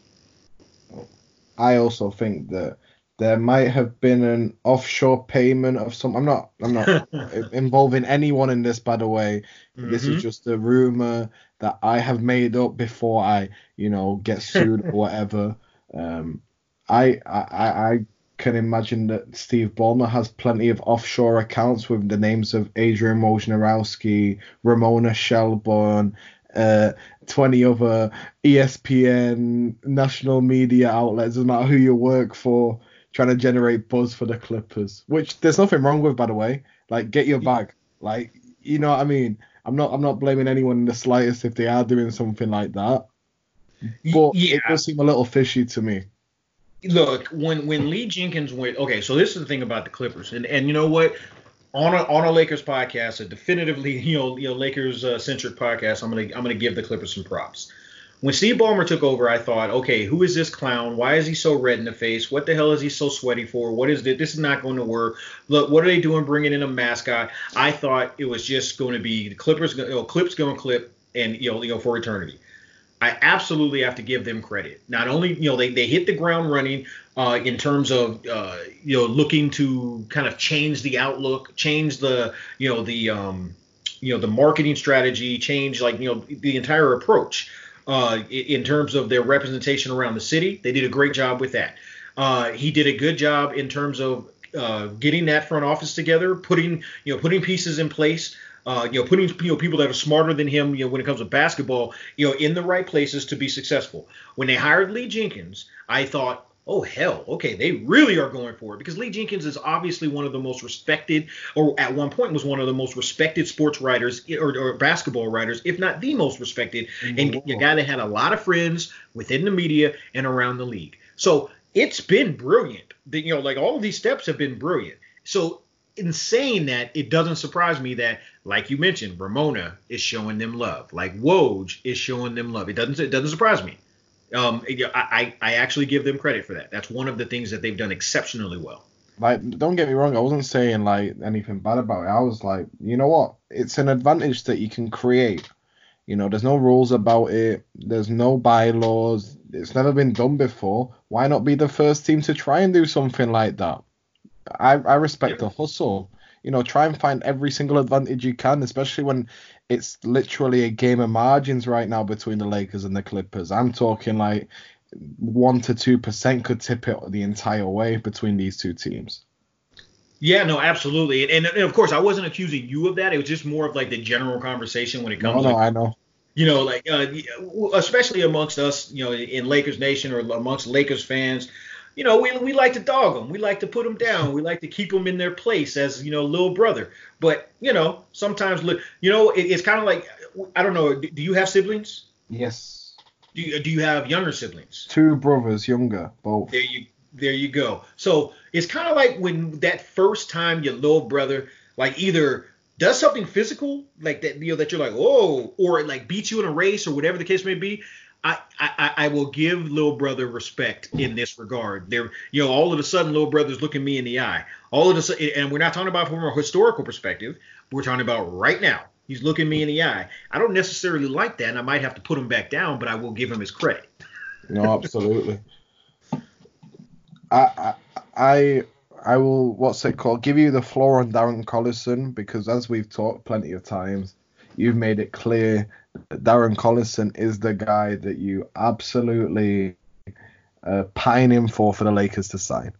I also think that there might have been an offshore payment of some. I'm not. I'm not involving anyone in this, by the way. Mm-hmm. This is mm-hmm. just a rumor that I have made up before I, you know, get sued or whatever. Um, I, I, I can imagine that Steve Ballmer has plenty of offshore accounts with the names of Adrian Wojnarowski, Ramona Shelburne, uh, 20 other ESPN national media outlets, doesn't matter who you work for trying to generate buzz for the Clippers, which there's nothing wrong with, by the way. Like, get your bag. Like, you know what I mean? I'm not I'm not blaming anyone in the slightest if they are doing something like that. But yeah. it does seem a little fishy to me. Look, when when Lee Jenkins went, okay, so this is the thing about the Clippers, and and you know what, on a on a Lakers podcast, a definitively you know you know Lakers uh, centric podcast, I'm gonna I'm gonna give the Clippers some props when Steve Ballmer took over, I thought, okay, who is this clown? Why is he so red in the face? What the hell is he so sweaty for? What is this? This is not going to work. Look, what are they doing bringing in a mascot? I thought it was just going to be the Clippers, you know, Clips going to clip, and you know, you know, for eternity. I absolutely have to give them credit. Not only, you know, they, they hit the ground running uh, in terms of, uh, you know, looking to kind of change the outlook, change the, you know, the, um, you know, the marketing strategy, change like, you know, the entire approach uh, in terms of their representation around the city. They did a great job with that. Uh, he did a good job in terms of uh, getting that front office together, putting you know putting pieces in place. Uh, you know, putting you know people that are smarter than him, you know, when it comes to basketball, you know, in the right places to be successful. When they hired Lee Jenkins, I thought, oh hell, okay, they really are going for it because Lee Jenkins is obviously one of the most respected, or at one point was one of the most respected sports writers or, or basketball writers, if not the most respected, mm-hmm. and a guy that had a lot of friends within the media and around the league. So it's been brilliant. You know, like all of these steps have been brilliant. So in saying that, it doesn't surprise me that, like you mentioned, Ramona is showing them love, like Woj is showing them love. It doesn't it doesn't surprise me. Um, I, I actually give them credit for that. That's one of the things that they've done exceptionally well. Like, don't get me wrong, I wasn't saying like anything bad about it. I was like, you know what? It's an advantage that you can create. You know, there's no rules about it. There's no bylaws. It's never been done before. Why not be the first team to try and do something like that? I, I respect the hustle. You know, try and find every single advantage you can, especially when it's literally a game of margins right now between the Lakers and the Clippers. I'm talking like one to two percent could tip it the entire way between these two teams. Yeah, no, absolutely, and, and, of course I wasn't accusing you of that. It was just more of like the general conversation when it comes. No, no, I know. You know, like uh, especially amongst us, you know, in Lakers Nation or amongst Lakers fans, you know, we, we like to dog them. We like to put them down. We like to keep them in their place as, you know, little brother. But, you know, sometimes, you know, it, it's kind of like, I don't know, do you have siblings? Yes. Do you, do you have younger siblings? Two brothers, younger, both. There you there you go. So it's kind of like when that first time your little brother, like either does something physical, like that, you know, that you're like, oh, or it like beats you in a race or whatever the case may be. I, I, will give little brother respect in this regard. There, you know, all of a sudden, little brother's looking me in the eye. All of a sudden, and we're not talking about from a historical perspective. We're talking about right now. He's looking me in the eye. I don't necessarily like that, and I might have to put him back down, but I will give him his credit. No, absolutely. I, I, I will. What's it called? Give you the floor on Darren Collison because, as we've talked plenty of times, you've made it clear that Darren Collison is the guy that you absolutely uh, pining for for the Lakers to sign.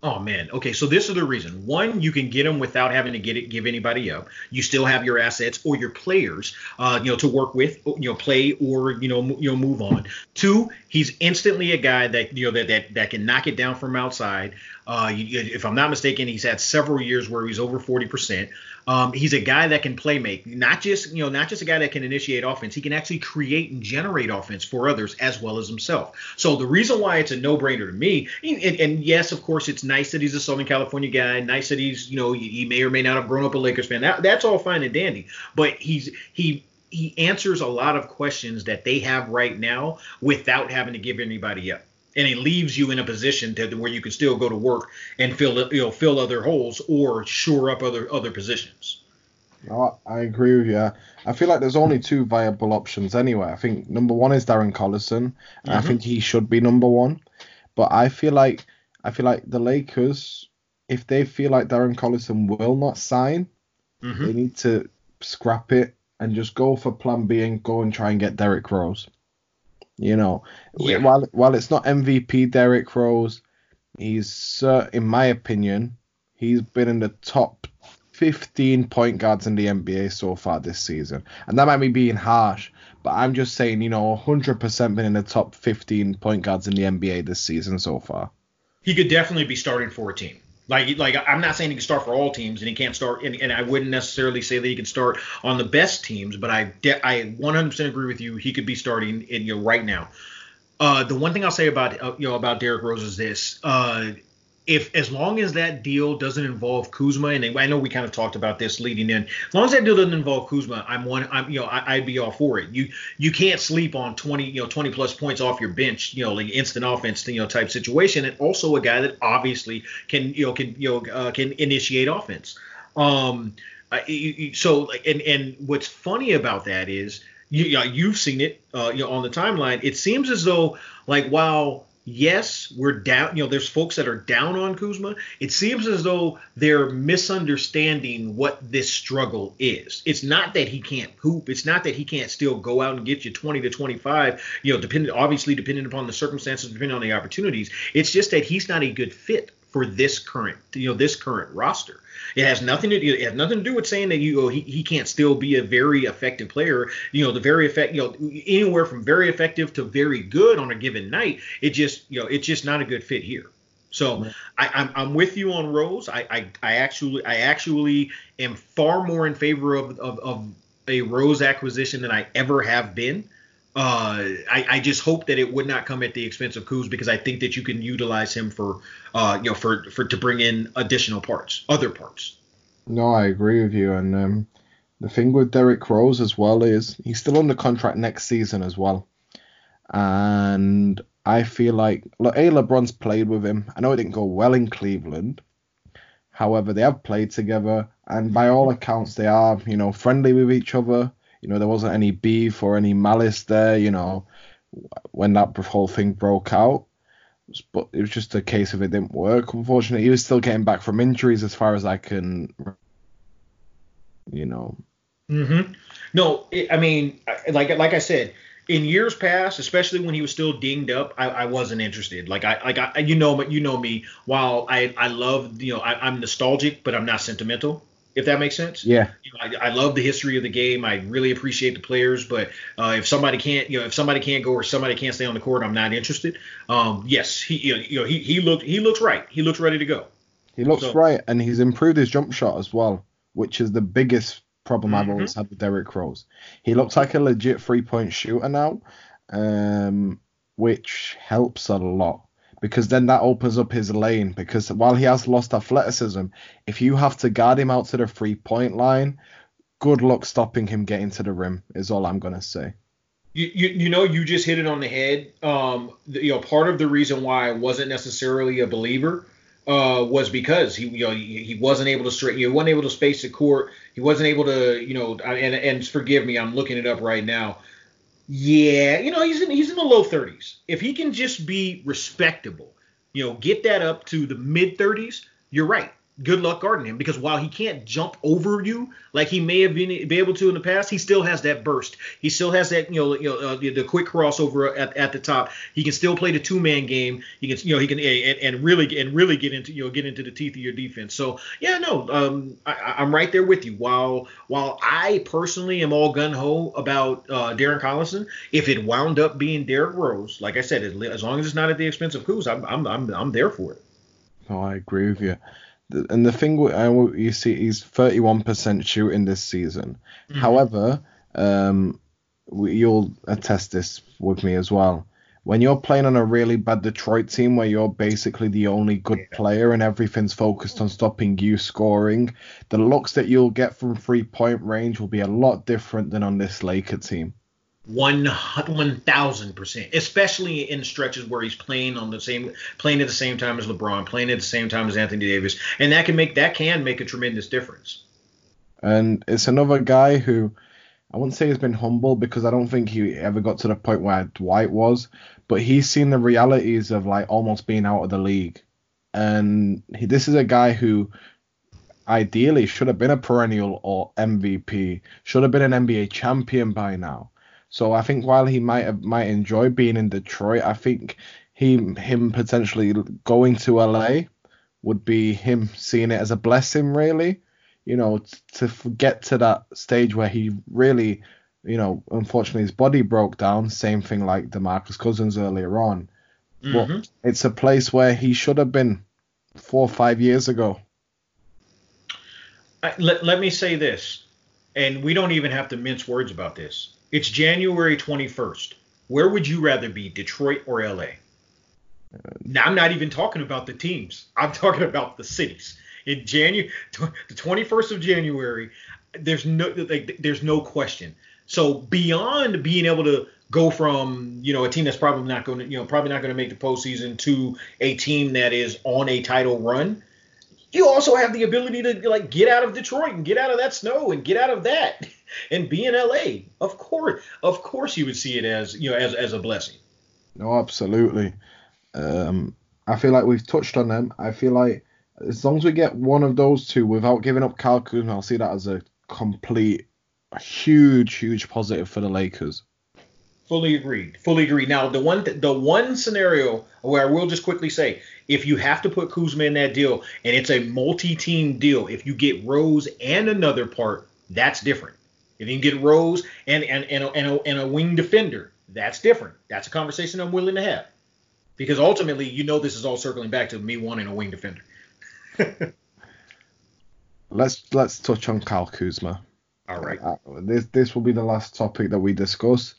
Oh man. Okay, so this is the reason. One, you can get him without having to get it, give anybody up. You still have your assets or your players, uh, you know, to work with, you know, play or you know, you know, move on. Two, he's instantly a guy that you know that that, that can knock it down from outside. Uh, you, if I'm not mistaken, he's had several years where he's over 40%. Um, he's a guy that can play make, not just you know, not just a guy that can initiate offense. He can actually create and generate offense for others as well as himself. So the reason why it's a no-brainer to me, and, and yes, of course, it's nice that he's a Southern California guy. Nice that he's you know he may or may not have grown up a Lakers fan. That, that's all fine and dandy. But he's he he answers a lot of questions that they have right now without having to give anybody up and it leaves you in a position to where you can still go to work and fill you know fill other holes or shore up other other positions. No, I agree with you. I feel like there's only two viable options anyway. I think number one is Darren Collison, and mm-hmm. I think he should be number one. But I feel like I feel like the Lakers, if they feel like Darren Collison will not sign, mm-hmm. they need to scrap it and just go for Plan B and go and try and get Derrick Rose. You know, yeah. while while it's not MVP Derrick Rose, he's uh, in my opinion, he's been in the top 15 point guards in the NBA so far this season. And that might be being harsh, but I'm just saying, you know, 100% been in the top 15 point guards in the NBA this season so far. He could definitely be starting for a team. Like, like I'm not saying he can start for all teams, and he can't start, and, and I wouldn't necessarily say that he can start on the best teams, but I, de- I 100% agree with you. He could be starting in you know right now. Uh, the one thing I'll say about uh, you know about Derrick Rose is this: uh, if as long as that deal doesn't involve Kuzma, and I know we kind of talked about this leading in, as long as that deal doesn't involve Kuzma, I'm one, I'm you know I, would be all for it. You you can't sleep on 20 you know 20 plus points off your bench, you know like instant offense you know type situation, and also a guy that obviously can you know can you know uh, can initiate offense. Um, so and and what's funny about that is you, you've seen it uh, you know on the timeline. It seems as though like while yes, we're down. You know, there's folks that are down on Kuzma. It seems as though they're misunderstanding what this struggle is. It's not that he can't hoop. It's not that he can't still go out and get you 20 to 25. You know, depending obviously depending upon the circumstances, depending on the opportunities. It's just that he's not a good fit for this current, you know, this current roster. It has nothing to do. It has nothing to do with saying that you oh, he, he can't still be a very effective player. You know, the very effect. You know, anywhere from very effective to very good on a given night. It just you know it's just not a good fit here. So I, I'm, I'm with you on Rose. I, I I actually I actually am far more in favor of of, of a Rose acquisition than I ever have been. Uh, I, I, just hope that it would not come at the expense of Kuz because I think that you can utilize him for, uh, you know, for for to bring in additional parts, other parts. No, I agree with you. And um, the thing with Derrick Rose as well is he's still under contract next season as well. And I feel like look, A. LeBron's played with him. I know it didn't go well in Cleveland. However, they have played together, and by all accounts, they are, you know, friendly with each other. You know, there wasn't any beef or any malice there, you know, when that whole thing broke out. But it was just a case of it didn't work. Unfortunately, he was still getting back from injuries, as far as I can, you know. Mm-hmm. No, it, I mean, like like I said, in years past, especially when he was still dinged up, I, I wasn't interested. Like I like I, you know, you know me. While I I love you know I, I'm nostalgic, but I'm not sentimental if that makes sense. Yeah. You know, I, I, love the history of the game. I really appreciate the players, but uh, if somebody can't, you know, if somebody can't go or somebody can't stay on the court, I'm not interested. Um, yes, he, you know, he he looked he looks right. He looks ready to go. He looks so, right, and he's improved his jump shot as well, which is the biggest problem mm-hmm. I've always had with Derrick Rose. He looks like a legit three point shooter now, um, which helps a lot because then that opens up his lane. Because while he has lost athleticism, if you have to guard him out to the three point line, good luck stopping him getting to the rim. Is all I'm gonna say. You, you, you know you just hit it on the head. Um, you know part of the reason why I wasn't necessarily a believer uh, was because he you know he, he wasn't able to straight he wasn't able to space the court. He wasn't able to you know and and forgive me I'm looking it up right now. Yeah, you know, he's in he's in the low 30s. If he can just be respectable, you know, get that up to the mid 30s, you're right good luck guarding him because while he can't jump over you like he may have been be able to in the past, he still has that burst. He still has that you know you know uh, the, the, quick crossover at, at the top. He can still play the two man game. He can you know he can and, and, really and really get into you know get into the teeth of your defense. So yeah, no, um, I, I'm right there with you. While while I personally am all gun ho about uh, Darren Collison, if it wound up being Derrick Rose, like I said, as long as it's not at the expense of Kuz, I'm I'm I'm, I'm there for it. Oh, I agree with you and the thing uh, you see, he's 31% shooting this season. Mm-hmm. However, um, you'll attest this with me as well. When you're playing on a really bad Detroit team where you're basically the only good player and everything's focused on stopping you scoring, the looks that you'll get from three point range will be a lot different than on this Laker team. One one thousand percent, especially in stretches where he's playing on the same playing at the same time as LeBron, playing at the same time as Anthony Davis, and that can make that can make a tremendous difference. And it's another guy who I wouldn't say he's been humble because I don't think he ever got to the point where Dwight was, but he's seen the realities of like almost being out of the league. And he, this is a guy who ideally should have been a perennial or MVP, should have been an NBA champion by now. So I think while he might have, might enjoy being in Detroit, I think he him potentially going to LA would be him seeing it as a blessing, really. You know, to get to that stage where he really, you know, unfortunately his body broke down. Same thing like DeMarcus Cousins earlier on. Mm-hmm. But it's a place where he should have been four or five years ago. let, let me say this, and we don't even have to mince words about this. It's January 21st. Where would you rather be, Detroit or LA? Uh, now, I'm not even talking about the teams. I'm talking about the cities. In January, the 21st of January, there's no like, there's no question. So beyond being able to go from you know a team that's probably not going to you know probably not going to make the postseason to a team that is on a title run, you also have the ability to like get out of Detroit and get out of that snow and get out of that and be in LA. Of course, of course, you would see it as you know as as a blessing. No, absolutely. Um, I feel like we've touched on them. I feel like as long as we get one of those two without giving up Kyle Kuzma, I'll see that as a complete, a huge, huge positive for the Lakers. Fully agreed. Fully agreed. Now the one th- the one scenario where I will just quickly say, if you have to put Kuzma in that deal and it's a multi-team deal, if you get Rose and another part, that's different. If you can get Rose and and and a, and a, and a wing defender, that's different. That's a conversation I'm willing to have. Because ultimately, you know, this is all circling back to me wanting a wing defender. let's let's touch on Kyle Kuzma. All right. Uh, this this will be the last topic that we discuss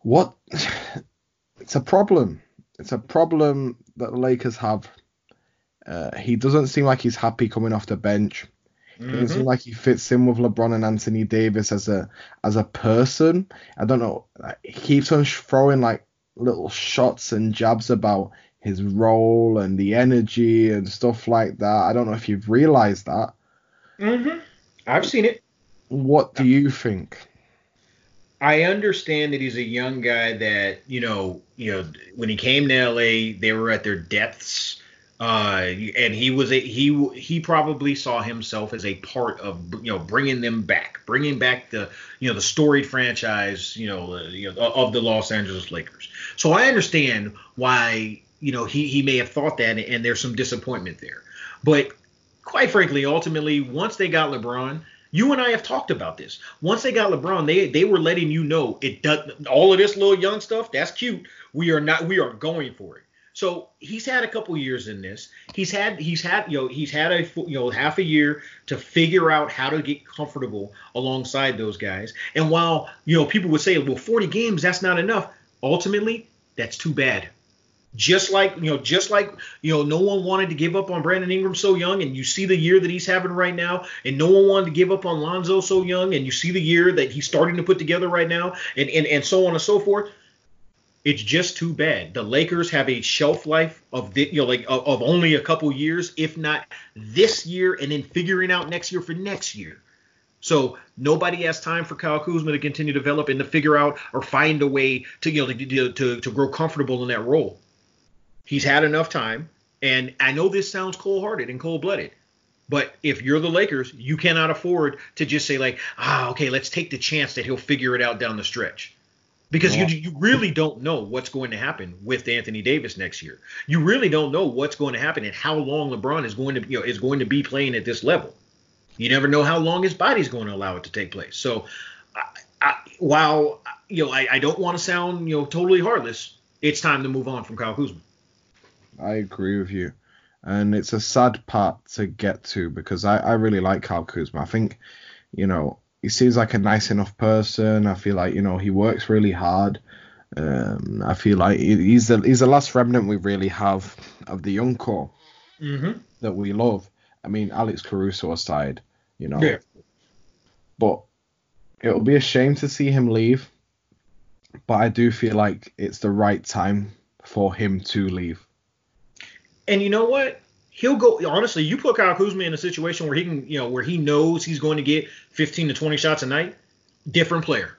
what it's a problem. It's a problem that the Lakers have. Uh, he doesn't seem like he's happy coming off the bench. Mm-hmm. Doesn't seem like he fits in with LeBron and Anthony Davis as a as a person. I don't know. He keeps on throwing like little shots and jabs about his role and the energy and stuff like that. I don't know if you've realized that. Mhm. I've seen it. What do you think? I understand that he's a young guy that you know, you know, when he came to LA, they were at their depths, uh, and he was a he he probably saw himself as a part of you know bringing them back, bringing back the you know the storied franchise, you know, uh, you know of the Los Angeles Lakers. So I understand why you know he he may have thought that, and there's some disappointment there, but quite frankly, ultimately, once they got LeBron you and I have talked about this. Once they got LeBron, they they were letting you know it does all of this little young stuff. That's cute. We are not. We are going for it. So he's had a couple years in this. He's had he's had you know he's had a you know half a year to figure out how to get comfortable alongside those guys. And while you know people would say, well, 40 games that's not enough. Ultimately, that's too bad just like you know, just like you know, no one wanted to give up on Brandon Ingram so young, and you see the year that he's having right now, and no one wanted to give up on Lonzo so young, and you see the year that he's starting to put together right now, and and, and so on and so forth. It's just too bad. The Lakers have a shelf life of the, you know like of, of only a couple years, if not this year, and then figuring out next year for next year. So nobody has time for Kyle Kuzma to continue to develop and to figure out or find a way to you know to, to, to grow comfortable in that role. He's had enough time. And I know this sounds cold hearted and cold blooded, but if you're the Lakers, you cannot afford to just say, like, ah, okay, let's take the chance that he'll figure it out down the stretch. Because yeah. you, you really don't know what's going to happen with Anthony Davis next year. You really don't know what's going to happen and how long LeBron is going to you know is going to be playing at this level. You never know how long his body's going to allow it to take place. So, I, I, while you know I, I don't want to sound you know totally heartless, it's time to move on from Kyle Kuzma. I agree with you. And it's a sad part to get to because I, I really like Kyle Kuzma. I think, you know, he seems like a nice enough person. I feel like, you know, he works really hard. Um, I feel like he's the he's the last remnant we really have of the young core mm-hmm. that we love. I mean, Alex Caruso aside, you know. Yeah. But it'll be a shame to see him leave. But I do feel like it's the right time for him to leave. And you know what? He'll go. Honestly, you put Kyle Kuzma in a situation where he can, you know, where he knows he's going to get 15 to 20 shots a night. Different player,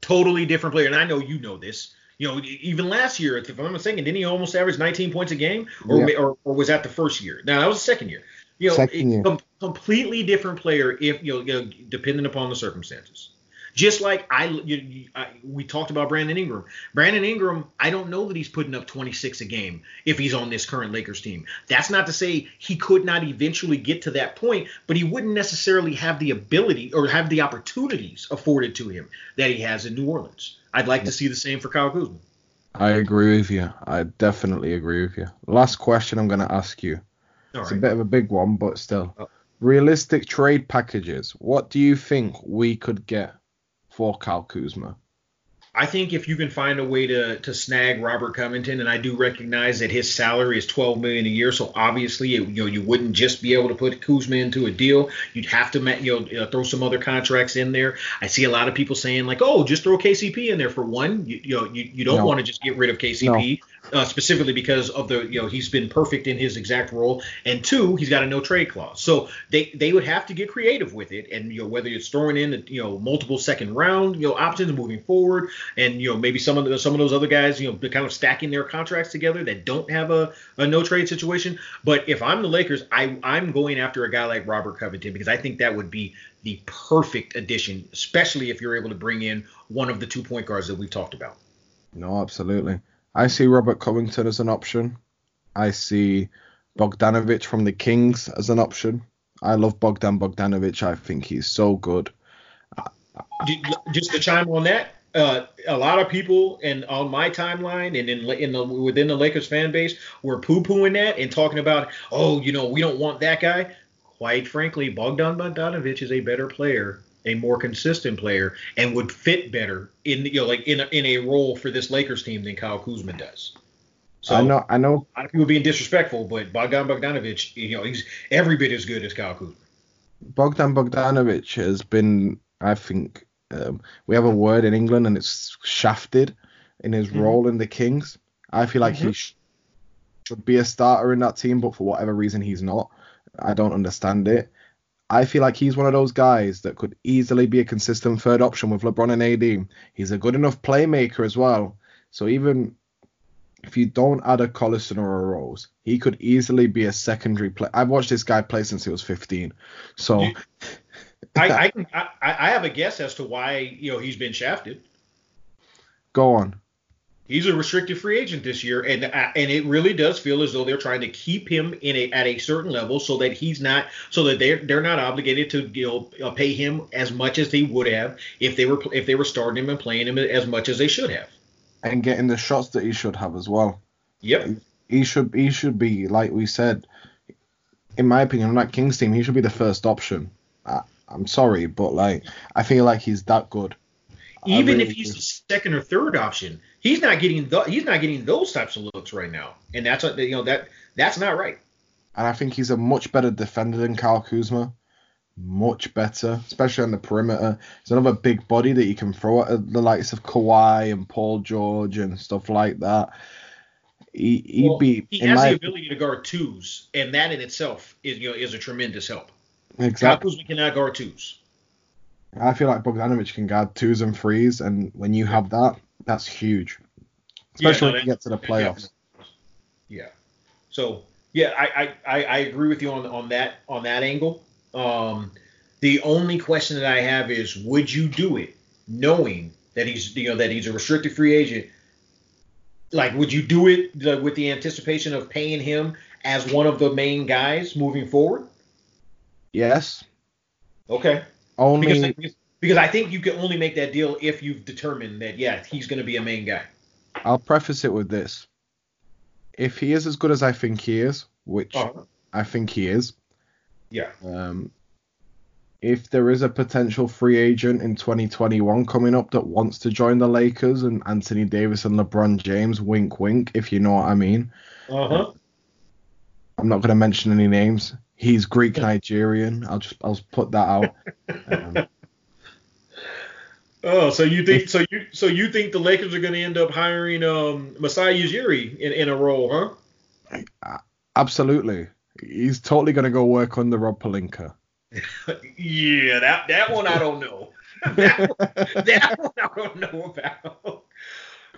totally different player. And I know you know this. You know, even last year, if I'm not mistaken, didn't he almost average 19 points a game, or yeah. or, or, was that the first year? Now that was the second year. You know, second year. Com- completely different player if you know, you know, depending upon the circumstances. Just like I, you, I, we talked about Brandon Ingram. Brandon Ingram, I don't know that he's putting up 26 a game if he's on this current Lakers team. That's not to say he could not eventually get to that point, but he wouldn't necessarily have the ability or have the opportunities afforded to him that he has in New Orleans. I'd like to see the same for Kyle Kuzma. I agree with you. I definitely agree with you. Last question I'm going to ask you. All it's right. a bit of a big one, but still. Oh. Realistic trade packages. What do you think we could get for Kyle Kuzma. I think if you can find a way to to snag Robert Covington, and I do recognize that his salary is 12 million a year, so obviously it, you know you wouldn't just be able to put Kuzma into a deal. You'd have to you know throw some other contracts in there. I see a lot of people saying like, oh, just throw KCP in there for one. You, you know you, you don't no. want to just get rid of KCP. No uh, specifically because of the you know he's been perfect in his exact role, and two he's got a no trade clause. So they they would have to get creative with it, and you know whether it's throwing in a, you know multiple second round you know options moving forward, and you know maybe some of the, some of those other guys you know kind of stacking their contracts together that don't have a, a no trade situation. But if I'm the Lakers, I I'm going after a guy like Robert Covington because I think that would be the perfect addition, especially if you're able to bring in one of the two point guards that we've talked about. No, absolutely. I see Robert Covington as an option. I see Bogdanovic from the Kings as an option. I love Bogdan Bogdanovic. I think he's so good. Just to chime on that, uh, a lot of people and on my timeline and in, in the within the Lakers fan base were poo pooing that and talking about, oh, you know, we don't want that guy. Quite frankly, Bogdan Bogdanovic is a better player a more consistent player and would fit better in you know like in a, in a role for this Lakers team than Kyle Kuzma does. So I know I know a lot of people being disrespectful, but Bogdan Bogdanovic, you know, he's every bit as good as Kyle Kuzma. Bogdan Bogdanovic has been, I think, um, we have a word in England and it's shafted in his mm-hmm. role in the Kings. I feel like mm-hmm. he sh- should be a starter in that team, but for whatever reason he's not. I don't understand it. I feel like he's one of those guys that could easily be a consistent third option with LeBron and AD. He's a good enough playmaker as well. So even if you don't add a Collison or a Rose, he could easily be a secondary play. I've watched this guy play since he was 15. So I, I, I have a guess as to why you know he's been shafted. Go on he's a restricted free agent this year, and uh, and it really does feel as though they're trying to keep him in a at a certain level so that he's not so that they're they're not obligated to you know uh, pay him as much as they would have if they were if they were starting him and playing him as much as they should have. And getting the shots that he should have as well. Yep. He should he should be like we said. In my opinion, on that Kings team, he should be the first option. I, I'm sorry, but like I feel like he's that good. Even really if he's the second or third option, he's not getting the, he's not getting those types of looks right now, and that's what you know that that's not right. And I think he's a much better defender than Kyle Kuzma, much better, especially on the perimeter. He's another big body that you can throw at the likes of Kawhi and Paul George and stuff like that. He, he'd well, be. He has the ability to guard twos, and that in itself is you know is a tremendous help. Exactly. Kyle Kuzma cannot guard twos. I feel like Bogdanovic can guard twos and threes, and when you have that, that's huge, especially yeah, no, when you get to the playoffs. Yeah. So yeah, I, I, I agree with you on on that on that angle. Um, the only question that I have is, would you do it knowing that he's you know that he's a restricted free agent? Like, would you do it like, with the anticipation of paying him as one of the main guys moving forward? Yes. Okay. Only because, because I think you can only make that deal if you've determined that yeah he's going to be a main guy. I'll preface it with this: if he is as good as I think he is, which uh-huh. I think he is, yeah. Um, if there is a potential free agent in 2021 coming up that wants to join the Lakers and Anthony Davis and LeBron James, wink, wink, if you know what I mean. Uh huh. I'm not going to mention any names. He's Greek Nigerian. I'll just I'll put that out. Um, so you think so you so you think the Lakers are going to end up hiring um, Masai Ujiri in, in a role, huh? Absolutely. He's totally going to go work on the Rob Pelinka. yeah, that that one I don't know. that, that one I don't know about.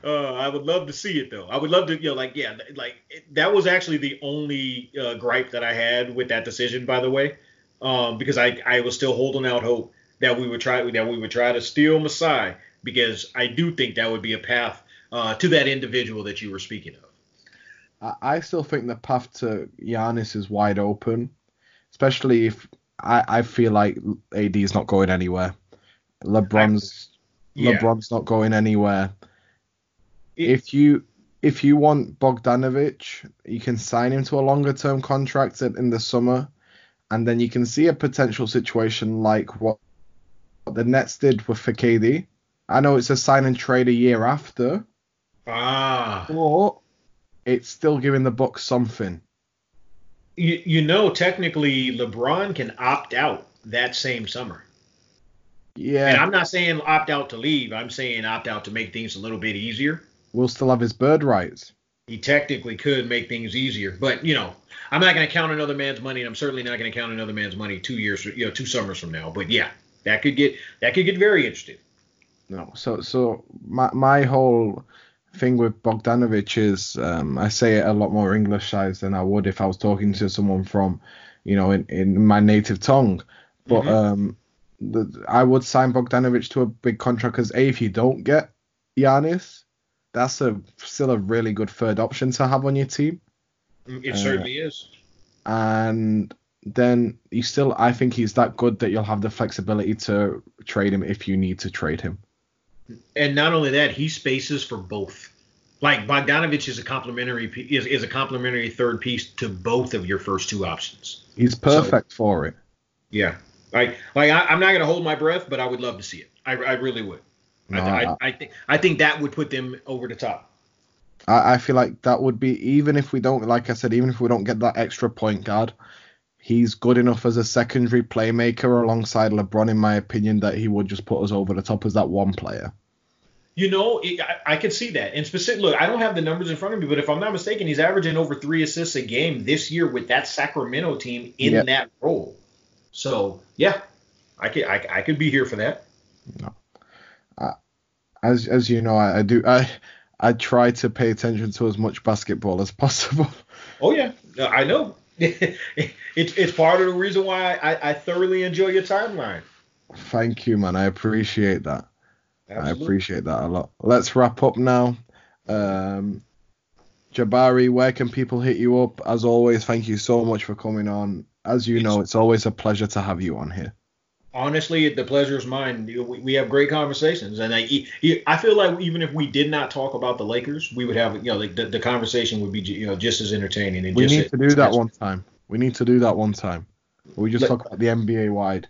Uh, I would love to see it though. I would love to, you know, like yeah, like it, that was actually the only uh, gripe that I had with that decision, by the way, um, because I I was still holding out hope that we would try that we would try to steal Masai because I do think that would be a path uh, to that individual that you were speaking of. I still think the path to Giannis is wide open, especially if I, I feel like AD is not going anywhere. LeBron's yeah. LeBron's not going anywhere. It, if you if you want Bogdanovic, you can sign him to a longer term contract in the summer, and then you can see a potential situation like what the Nets did with for I know it's a sign and trade a year after. Ah. But it's still giving the Bucks something. You, you know, technically, LeBron can opt out that same summer. Yeah. And I'm not saying opt out to leave. I'm saying opt out to make things a little bit easier. We'll still have his bird rights. He technically could make things easier, but you know, I'm not going to count another man's money, and I'm certainly not going to count another man's money two years, you know, two summers from now. But yeah, that could get that could get very interesting. No, so so my my whole thing with Bogdanovic is um, I say it a lot more Englishized than I would if I was talking to someone from, you know, in, in my native tongue. But mm-hmm. um, the, I would sign Bogdanovic to a big contract because a if you don't get Giannis, that's a still a really good third option to have on your team. Mm, it uh, certainly is. And then you still I think he's that good that you'll have the flexibility to trade him if you need to trade him. And not only that, he spaces for both. Like Bogdanovic is a complementary is, is a complementary third piece to both of your first two options. He's perfect so, for it. Yeah, like like I, am not gonna hold my breath, but I would love to see it. I, I really would. I, I, I, think I think that would put them over the top. I, I feel like that would be even if we don't, like I said, even if we don't get that extra point guard, he's good enough as a secondary playmaker alongside LeBron, in my opinion, that he would just put us over the top as that one player. You know, it, I, I could see that. And specific, look, I don't have the numbers in front of me, but if I'm not mistaken, he's averaging over three assists a game this year with that Sacramento team in yep. that role. So yeah, I could I, I could be here for that. No. Uh, as as you know, I, I do I I try to pay attention to as much basketball as possible. Oh yeah, I know. it's it's part of the reason why I, I thoroughly enjoy your timeline. Thank you, man. I appreciate that. Absolutely. I appreciate that a lot. Let's wrap up now. Um, Jabari, where can people hit you up? As always, thank you so much for coming on. As you know, it's always a pleasure to have you on here. Honestly, the pleasure is mine. We, we have great conversations, and I, I feel like even if we did not talk about the Lakers, we would have, you know, the, the conversation would be, you know, just as entertaining. And we just need to do that one time. We need to do that one time. We just let, talk about the NBA wide.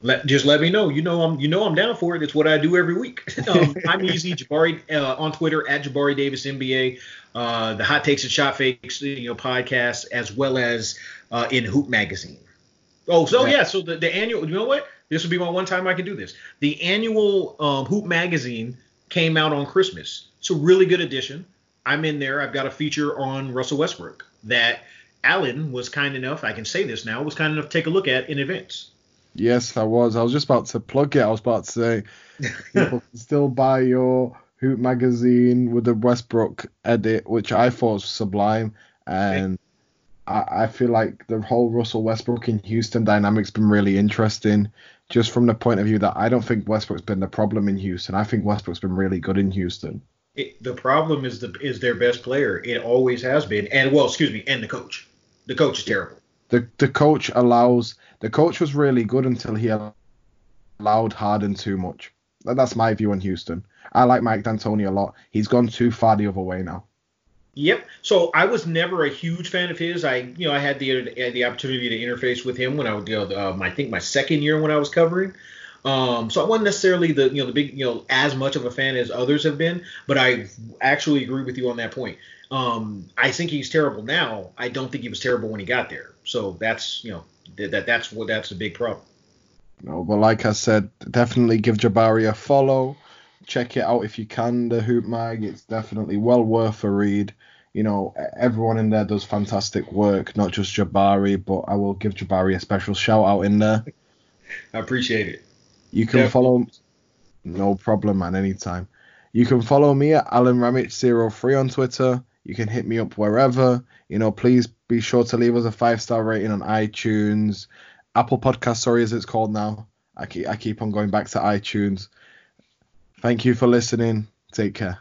Let just let me know. You know I'm you know I'm down for it. It's what I do every week. Um, I'm easy Jabari uh, on Twitter at Jabari Davis NBA. Uh, the Hot Takes and Shot Fakes you know podcast as well as uh, in Hoop Magazine. Oh, so yeah, so the, the annual. You know what? This would be my one time I can do this. The annual um, Hoop magazine came out on Christmas. It's a really good edition. I'm in there. I've got a feature on Russell Westbrook that Alen was kind enough, I can say this now, was kind enough to take a look at in advance. Yes, I was. I was just about to plug it. I was about to say people can still buy your Hoop magazine with the Westbrook edit, which I thought was sublime. And I, I feel like the whole Russell Westbrook in Houston dynamic's been really interesting just from the point of view that I don't think Westbrook's been the problem in Houston. I think Westbrook's been really good in Houston. It, the problem is the is their best player. It always has been, and well, excuse me, and the coach. The coach is terrible. The the coach allows the coach was really good until he allowed Harden too much. That's my view on Houston. I like Mike D'Antoni a lot. He's gone too far the other way now. Yep. So I was never a huge fan of his. I, you know, I had the the opportunity to interface with him when I was, you know, um, I think my second year when I was covering. Um, so I wasn't necessarily the, you know, the big, you know, as much of a fan as others have been, but I actually agree with you on that point. Um, I think he's terrible now. I don't think he was terrible when he got there. So that's, you know, that that's what that's a big problem. No, but like I said, definitely give Jabari a follow. Check it out if you can. The Hoop Mag, it's definitely well worth a read you know, everyone in there does fantastic work, not just Jabari, but I will give Jabari a special shout out in there. I appreciate it. You can Definitely. follow No problem, man. Anytime. You can follow me at Alen Ramic03 on Twitter. You can hit me up wherever. You know, please be sure to leave us a five star rating on iTunes, Apple Podcast. Sorry, as it's called now. I keep I keep on going back to iTunes. Thank you for listening. Take care.